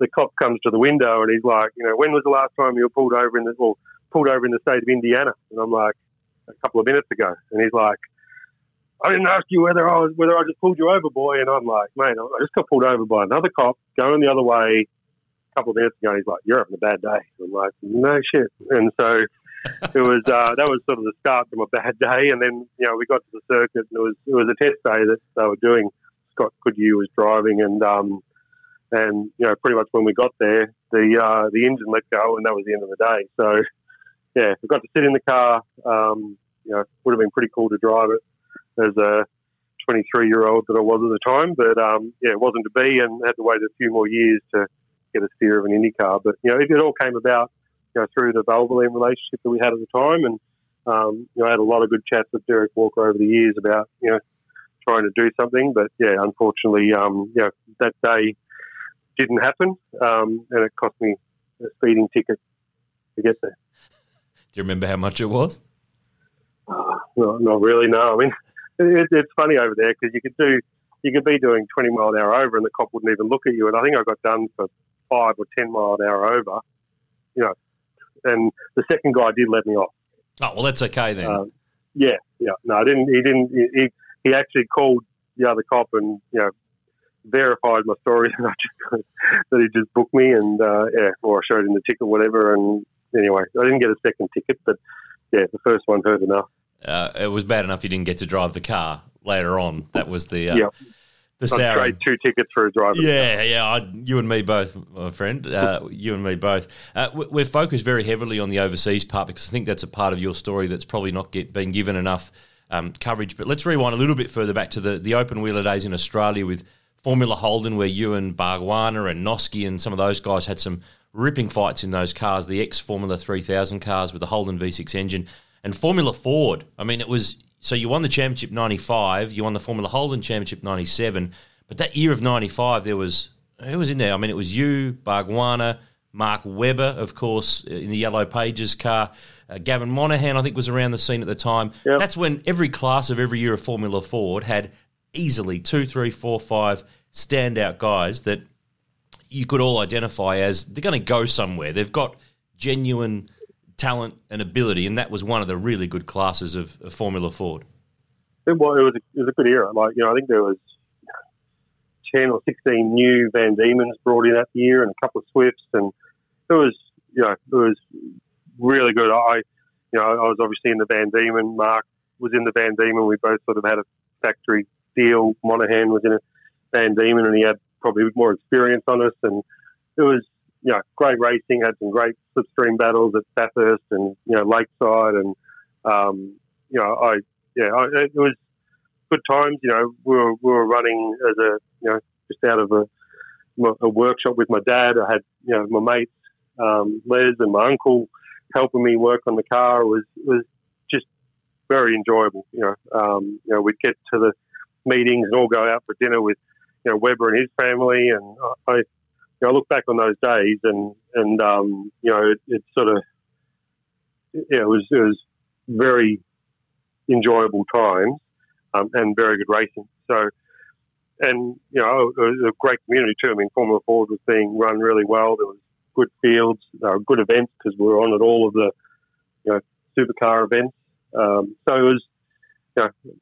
the cop comes to the window and he's like, you know, when was the last time you were pulled over in the well, pulled over in the state of Indiana? And I'm like, a couple of minutes ago. And he's like, I didn't ask you whether I was whether I just pulled you over, boy. And I'm like, mate, I just got pulled over by another cop going the other way a couple of minutes ago. And he's like, you're having a bad day. I'm like, no shit. And so it was uh, that was sort of the start from a bad day. And then you know we got to the circuit and it was it was a test day that they were doing. Scott Goodyear was driving, and um, and you know pretty much when we got there, the uh, the engine let go, and that was the end of the day. So yeah, we got to sit in the car. Um, you know, would have been pretty cool to drive it as a 23 year old that I was at the time, but um, yeah, it wasn't to be, and had to wait a few more years to get a steer of an Indy car. But you know, it, it all came about you know through the Valvoline relationship that we had at the time, and um, you know, I had a lot of good chats with Derek Walker over the years about you know trying to do something. But yeah, unfortunately, um, that day didn't happen, um, and it cost me a speeding ticket to get there. Do you remember how much it was? Uh, not, not really. No, I mean, it, it's funny over there because you could do, you could be doing twenty mile an hour over, and the cop wouldn't even look at you. And I think I got done for five or ten mile an hour over. You know, and the second guy did let me off. Oh well, that's okay then. Um, yeah, yeah. No, I didn't. He didn't. He, he actually called the other cop and you know verified my story that he just booked me and uh, yeah, or I showed him the ticket, whatever. And anyway, I didn't get a second ticket, but yeah, the first one hurt enough. Uh, it was bad enough you didn't get to drive the car later on. That was the uh, The sour. trade two tickets for a driver. Yeah, yeah. I, you and me both, my friend. Uh, you and me both. Uh, we're focused very heavily on the overseas part because I think that's a part of your story that's probably not get, been given enough um, coverage. But let's rewind a little bit further back to the, the open wheeler days in Australia with Formula Holden, where you and Bargwanna and Noske and some of those guys had some ripping fights in those cars, the ex Formula 3000 cars with the Holden V6 engine. And Formula Ford, I mean, it was so you won the championship 95, you won the Formula Holden championship 97, but that year of 95, there was, who was in there? I mean, it was you, Bargwanna, Mark Webber, of course, in the Yellow Pages car. Uh, Gavin Monahan, I think, was around the scene at the time. Yep. That's when every class of every year of Formula Ford had easily two, three, four, five standout guys that you could all identify as they're going to go somewhere. They've got genuine talent and ability, and that was one of the really good classes of, of Formula Ford. It was, it was, a, it was a good era. Like you know, I think there was ten or sixteen new Van Diemens brought in that year, and a couple of Swifts, and it was you know it was really good. I you know I was obviously in the Van Diemen. Mark was in the Van Diemen. We both sort of had a factory deal. Monahan was in a Van Diemen, and he had probably more experience on us, and it was you know great racing. Had some great slipstream battles at Bathurst and you know Lakeside, and um, you know I yeah I, it was good times. You know we were we were running as a you know just out of a a workshop with my dad. I had you know my mates um, Les and my uncle helping me work on the car It was was just very enjoyable. You know, um, you know, we'd get to the meetings and all go out for dinner with you know Webber and his family, and I, you know, I look back on those days and and um, you know, it, it sort of yeah, it was it was very enjoyable times um, and very good racing. So. And you know, it was a great community too. I mean, Formula Ford was being run really well. There was good fields, there were good events because we were on at all of the you know supercar events. Um, so it was, you know,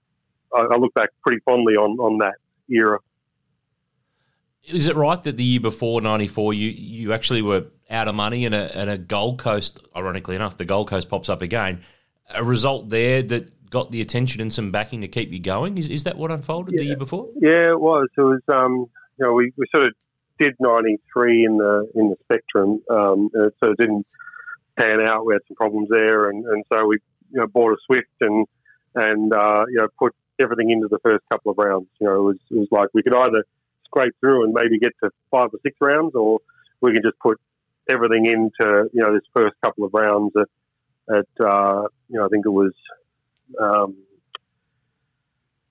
I, I, look back pretty fondly on on that era. Is it right that the year before '94, you you actually were out of money and a, and a Gold Coast, ironically enough, the Gold Coast pops up again. A result there that got the attention and some backing to keep you going. Is, is that what unfolded yeah. the year before? Yeah, it was. It was. Um, you know, we, we sort of did 93 in the in the spectrum, um, so it didn't pan out. We had some problems there, and, and so we you know bought a Swift and and uh, you know put everything into the first couple of rounds. You know, it was it was like we could either scrape through and maybe get to five or six rounds, or we can just put everything into you know this first couple of rounds at, at uh, you know I think it was um,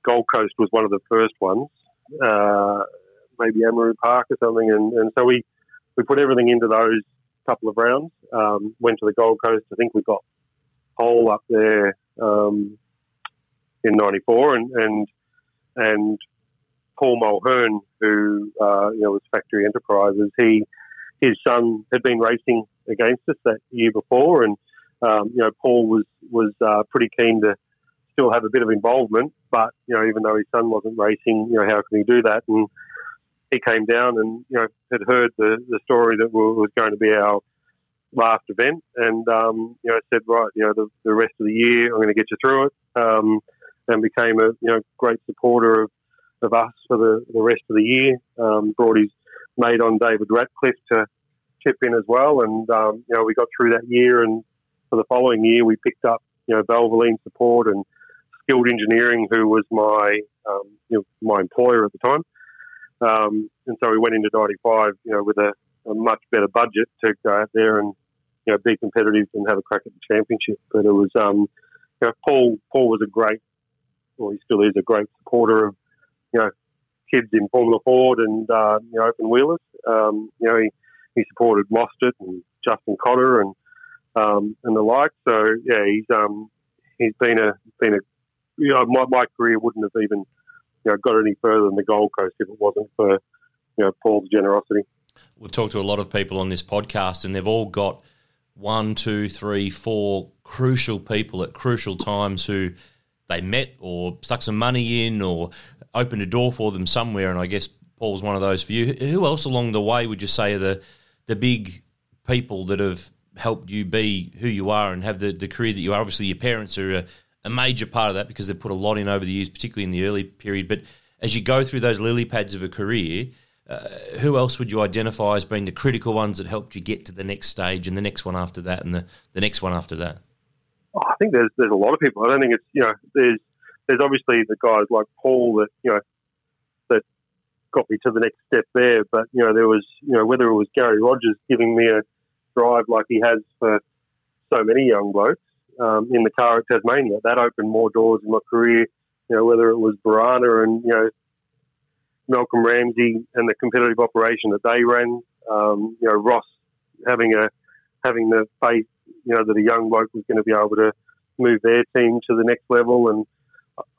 Gold Coast was one of the first ones. Uh, maybe Amaroo Park or something. And, and so we, we put everything into those couple of rounds. Um, went to the Gold Coast. I think we got pole up there um, in '94, and and and Paul Mulhern, who uh, you know was Factory Enterprises, he his son had been racing against us that year before, and um, you know Paul was was uh, pretty keen to still have a bit of involvement, but you know even though his son wasn't racing, you know how can he do that? And he came down and you know had heard the, the story that was going to be our last event, and um, you know said, right, you know the, the rest of the year I'm going to get you through it, um, and became a you know great supporter of, of us for the, the rest of the year. Um, brought his mate on David Ratcliffe to chip in as well, and um, you know we got through that year, and for the following year we picked up you know Valvoline support and Skilled Engineering, who was my um, you know, my employer at the time. Um, and so we went into 95, you know, with a, a, much better budget to go out there and, you know, be competitive and have a crack at the championship. But it was, um, you know, Paul, Paul was a great, well, he still is a great supporter of, you know, kids in Formula Ford and, uh, you know, open wheelers. Um, you know, he, he supported Mostert and Justin Cotter and, um, and the like. So yeah, he's, um, he's been a, been a, you know, my, my career wouldn't have even, you know, got any further than the Gold Coast if it wasn't for you know Paul's generosity. We've talked to a lot of people on this podcast, and they've all got one, two, three, four crucial people at crucial times who they met or stuck some money in or opened a door for them somewhere. And I guess Paul's one of those for you. Who else along the way would you say are the the big people that have helped you be who you are and have the, the career that you are? Obviously, your parents are a, a major part of that because they've put a lot in over the years, particularly in the early period. But as you go through those lily pads of a career, uh, who else would you identify as being the critical ones that helped you get to the next stage and the next one after that and the, the next one after that? Oh, I think there's there's a lot of people. I don't think it's you know there's there's obviously the guys like Paul that you know that got me to the next step there. But you know there was you know whether it was Garry Rogers giving me a drive like he has for so many young blokes, um, in the car at Tasmania. That opened more doors in my career. You know, whether it was Barana and you know Malcolm Ramsey and the competitive operation that they ran. Um, you know, Ross having a having the faith, you know, that a young bloke was going to be able to move their team to the next level. And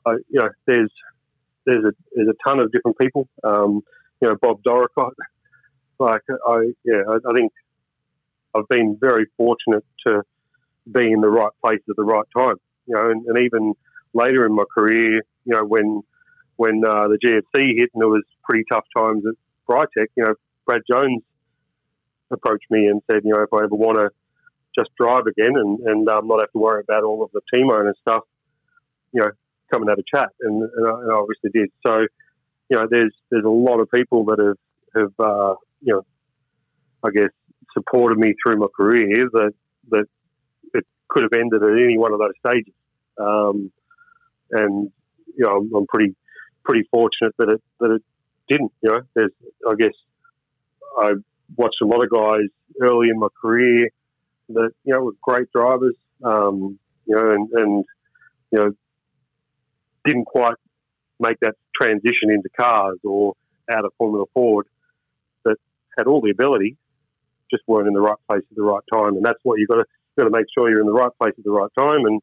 I, you know, there's there's a there's a ton of different people. Um, you know, Bob Dorricott. Like I, yeah, I, I think I've been very fortunate to be in the right place at the right time. You know, and, and even later in my career, you know, when when uh, the GFC hit and it was pretty tough times at Britek, you know, Brad Jones approached me and said, you know, if I ever want to just drive again and, and um, not have to worry about all of the team owner stuff, you know, and have a chat. And, and, I, and I obviously did. So, you know, there's there's a lot of people that have, have uh, you know, I guess, supported me through my career that, that it could have ended at any one of those stages. Um, and, you know, I'm, I'm pretty pretty fortunate that it that it didn't. You know, there's I guess I watched a lot of guys early in my career that you know were great drivers, um, you know, and, and you know didn't quite make that transition into cars or out of Formula Ford, that had all the ability, just weren't in the right place at the right time, and that's what you've got to got to make sure you're in the right place at the right time and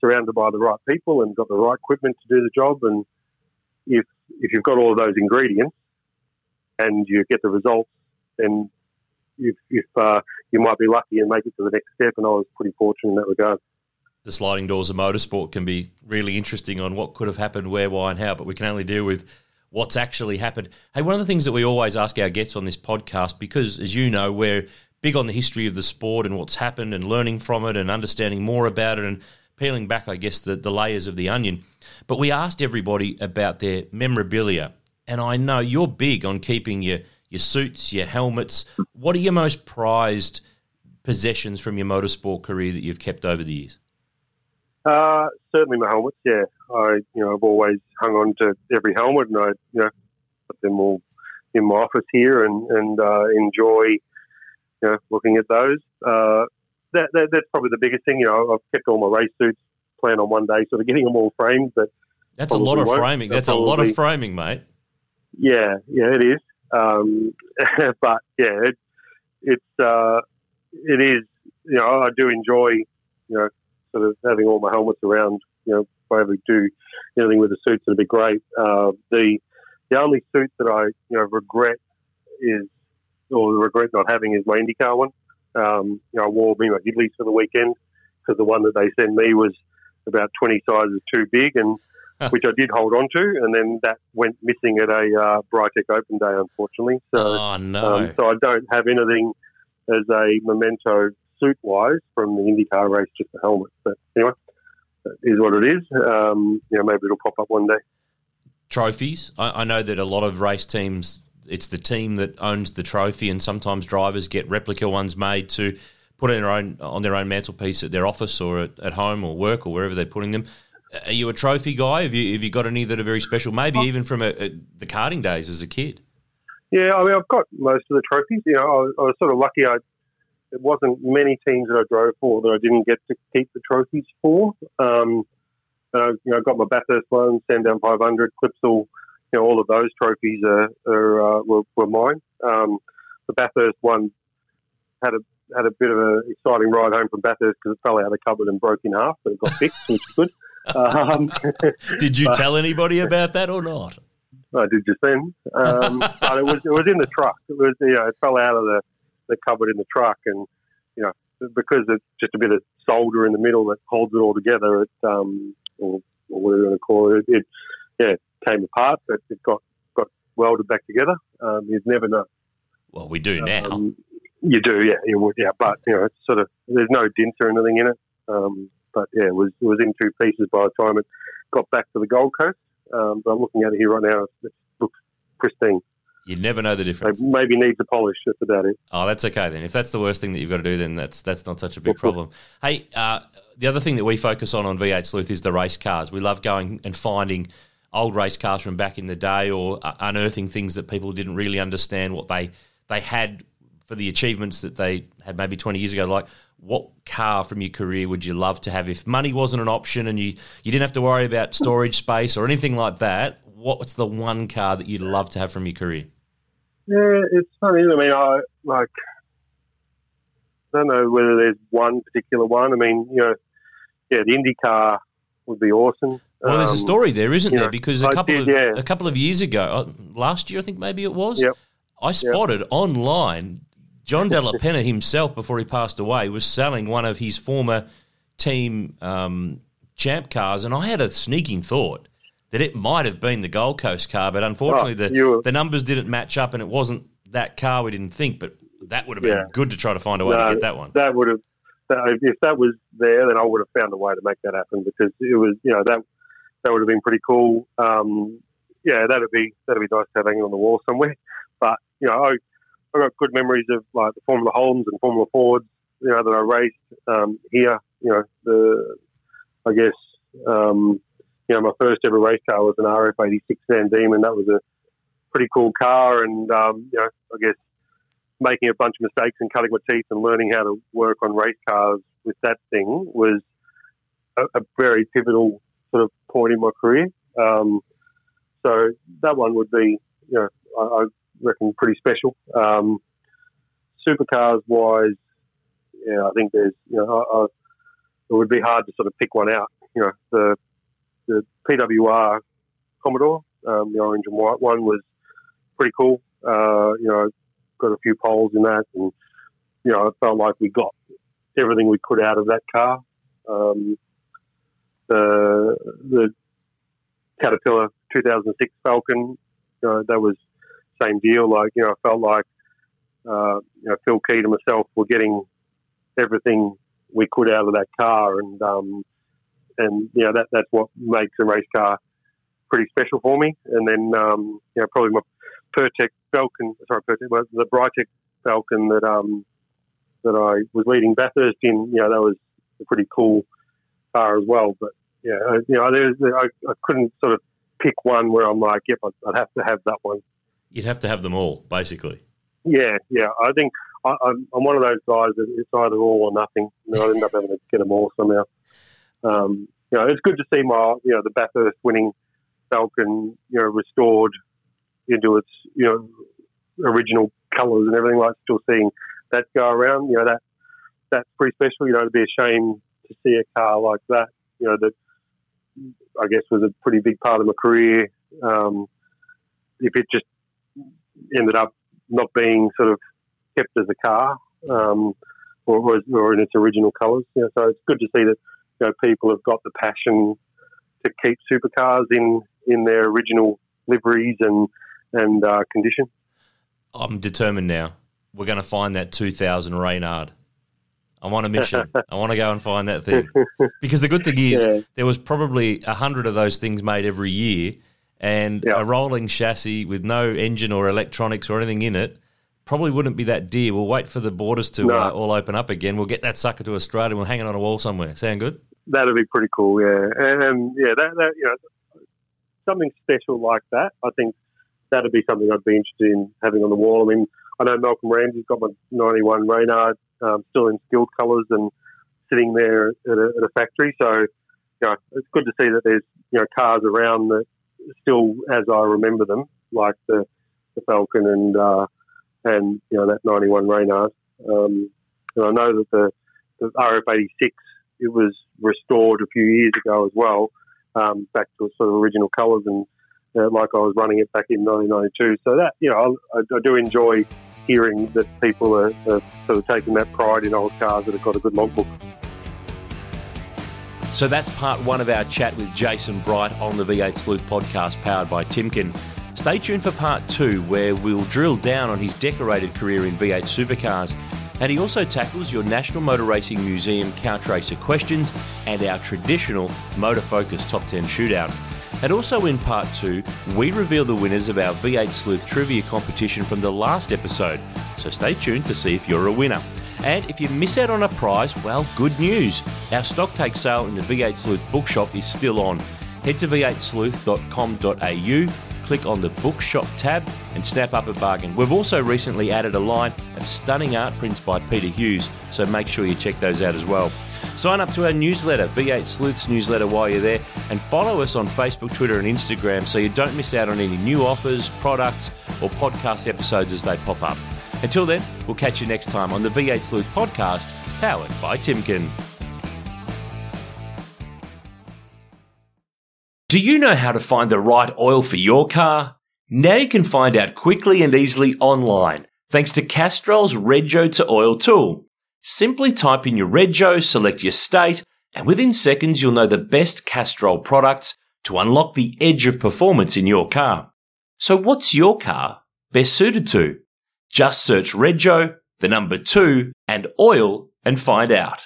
surrounded by the right people and got the right equipment to do the job. And if if you've got all of those ingredients and you get the results, then if, if uh, you might be lucky and make it to the next step. And I was pretty fortunate in that regard. The sliding doors of motorsport can be really interesting on what could have happened, where, why, and how, but we can only deal with what's actually happened. Hey, one of the things that we always ask our guests on this podcast, because as you know, we're big on the history of the sport and what's happened and learning from it and understanding more about it and peeling back, I guess, the, the layers of the onion. But we asked everybody about their memorabilia. And I know you're big on keeping your, your suits, your helmets. What are your most prized possessions from your motorsport career that you've kept over the years? Uh, certainly my helmets. Yeah, I you know I've always hung on to every helmet, and I you know put them all in my office here, and and uh, enjoy you know looking at those. Uh, that, that, that's probably the biggest thing. You know, I've kept all my race suits. Plan on one day sort of getting them all framed, but that's a lot of won't. framing. That's probably, a lot of framing, mate. Yeah, yeah, it is. Um, but yeah, it, it's uh, it is. You know, I do enjoy you know sort of having all my helmets around. You know, if I ever do anything with the suits, it'd be great. Uh, the the only suit that I you know regret is or regret not having is my IndyCar one. Um, you know, I wore me my Ghidleys for the weekend because the one that they sent me was about 20 sizes too big, and which I did hold on to, and then that went missing at a uh, Britek Open Day, unfortunately. So, oh, no. Um, so I don't have anything as a memento suit wise from the IndyCar race, just a helmet. But anyway, that is what it is. Um, you know, maybe it'll pop up one day. Trophies. I, I know that a lot of race teams it's the team that owns the trophy, and sometimes drivers get replica ones made to put in their own on their own mantelpiece at their office or at, at home or work or wherever they're putting them. Are you a trophy guy? Have you have you got any that are very special? Maybe even from a, a, the karting days as a kid. Yeah, I mean, I've got most of the trophies. You know, I was, I was sort of lucky. I it wasn't many teams that I drove for that I didn't get to keep the trophies for. Um, uh, you know, I got my Bathurst one, Sandown 500, Clipsal you know, all of those trophies are, are uh, were, were, mine. Um, the Bathurst one had a had a bit of an exciting ride home from Bathurst because it fell out of the cupboard and broke in half, but it got fixed, which is good. Um, did you but, tell anybody about that or not? I did just then, um, but it was it was in the truck. It was you know it fell out of the, the cupboard in the truck, and you know because it's just a bit of solder in the middle that holds it all together. It um, or, or whatever you want to call it, it, it yeah, came apart, but it got got welded back together. Um, you'd never know. Well, we do now. Um, you do, yeah, you would, yeah. But you know, it's sort of there's no dents or anything in it. Um, but yeah, it was it was in two pieces by the time it got back to the Gold Coast. Um, but I'm looking at it here right now. It looks pristine. You never know the difference. It maybe needs a polish. That's about it. Oh, that's okay then. If that's the worst thing that you've got to do, then that's that's not such a big problem. hey, uh, the other thing that we focus on on V8 Sleuth is the race cars. We love going and finding old race cars from back in the day or uh, unearthing things that people didn't really understand what they they had for the achievements that they had maybe 20 years ago like what car from your career would you love to have if money wasn't an option and you, you didn't have to worry about storage space or anything like that what's the one car that you'd love to have from your career yeah it's funny i mean i like i don't know whether there's one particular one i mean you know yeah the indy car would be awesome well, there's a um, story there, isn't there? Because a couple did, of yeah. a couple of years ago, uh, last year I think maybe it was, yep. I spotted yep. online John Della Penna himself, before he passed away, was selling one of his former team um, champ cars, and I had a sneaking thought that it might have been the Gold Coast car, but unfortunately Oh, the were- the numbers didn't match up, and it wasn't that car we didn't think. But that would have been Yeah. good to try to find a way to get that one. That would have, that, if that was there, then I would have found a way to make that happen because it was, you know, that that would have been pretty cool. Um, yeah, that'd be that'd be nice to have hanging on the wall somewhere. But you know, I I got good memories of like the Formula Holdens and Formula Fords, you know, that I raced um, here. You know, the I guess um, you know my first ever race car was an RF86 Van Diemen. That was a pretty cool car, and um, you know, I guess making a bunch of mistakes and cutting my teeth and learning how to work on race cars with that thing was a, a very pivotal sort of point in my career. Um, so that one would be, you know, I, I reckon pretty special. Um, supercars wise, yeah, I think there's, you know, I, I, it would be hard to sort of pick one out. You know, the the PWR Commodore, um, the orange and white one, was pretty cool. Uh, you know, got a few poles in that, and you know, I felt like we got everything we could out of that car. Um, the the Caterpillar 2006 Falcon, you know, that was same deal. Like you know, I felt like uh, you know Phil Keat and myself were getting everything we could out of that car, and um, and you know that that's what makes a race car pretty special for me. And then um, you know probably my Pirtek Falcon, sorry, Pirtek, the Britek Falcon that um that I was leading Bathurst in. You know that was a pretty cool car as well. But yeah, you know, there's, I, I couldn't sort of pick one where I'm like, yep, I'd, I'd have to have that one. You'd have to have them all, basically. Yeah, yeah. I think I, I'm, I'm one of those guys that it's either all or nothing. You know, I end up having to get them all somehow. Um, you know, it's good to see my, you know, the Bathurst winning Falcon, you know, restored into its, you know, original colours and everything like. Still seeing that go around, you know, that that's pretty special. You know, it'd be a shame to see a car like that. You know, that I guess was a pretty big part of my career. Um, if it just ended up not being sort of kept as a car um, or, or, or in its original colours. You know, so it's good to see that you know, people have got the passion to keep supercars in, in their original liveries and and uh, condition. I'm determined now. We're going to find that 2000 Reynard. I'm on a mission. I want to go and find that thing. Because the good thing is, Yeah. there was probably a hundred of those things made every year, and Yeah. a rolling chassis with no engine or electronics or anything in it probably wouldn't be that dear. We'll wait for the borders to No. uh, all open up again. We'll get that sucker to Australia. and We'll hang it on a wall somewhere. Sound good? That'd be pretty cool, yeah. And, and yeah, that, that you know, something special like that. I think that'd be something I'd be interested in having on the wall. I mean, I know Malcolm Ramsey's got my '91 Reynard um, still in skilled colours and sitting there at a, at a factory. So, you know, it's good to see that there's you know cars around that still as I remember them, like the the Falcon and uh, and you know that '91 Reynard. Um, and I know that the the RF86 it was restored a few years ago as well, um, back to its sort of original colours and uh, like I was running it back in 1992. So that you know I, I do enjoy hearing that people are, are sort of taking that pride in old cars that have got a good logbook. So that's part one of our chat with Jason Bright on the V8 Sleuth podcast powered by Timken. Stay tuned for part two, where we'll drill down on his decorated career in V8 supercars. And he also tackles your National Motor Racing Museum Couch Racer questions and our traditional Motor Focus Top 10 shootout. And also in part two, we reveal the winners of our V8 Sleuth trivia competition from the last episode. So stay tuned to see if you're a winner. And if you miss out on a prize, well, good news. Our stock take sale in the V8 Sleuth bookshop is still on. Head to v8sleuth.com.au, click on the bookshop tab, and snap up a bargain. We've also recently added a line of stunning art prints by Peter Hughes, so make sure you check those out as well. Sign up to our newsletter, V8 Sleuth's newsletter, while you're there, and follow us on Facebook, Twitter, and Instagram so you don't miss out on any new offers, products, or podcast episodes as they pop up. Until then, we'll catch you next time on the V8 Sleuth podcast, powered by Timken. Do you know how to find the right oil for your car? Now you can find out quickly and easily online thanks to Castrol's Rego to Oil tool. Simply type in your Rego, select your state, and within seconds you'll know the best Castrol products to unlock the edge of performance in your car. So what's your car best suited to? Just search Rego, the number two, and oil and find out.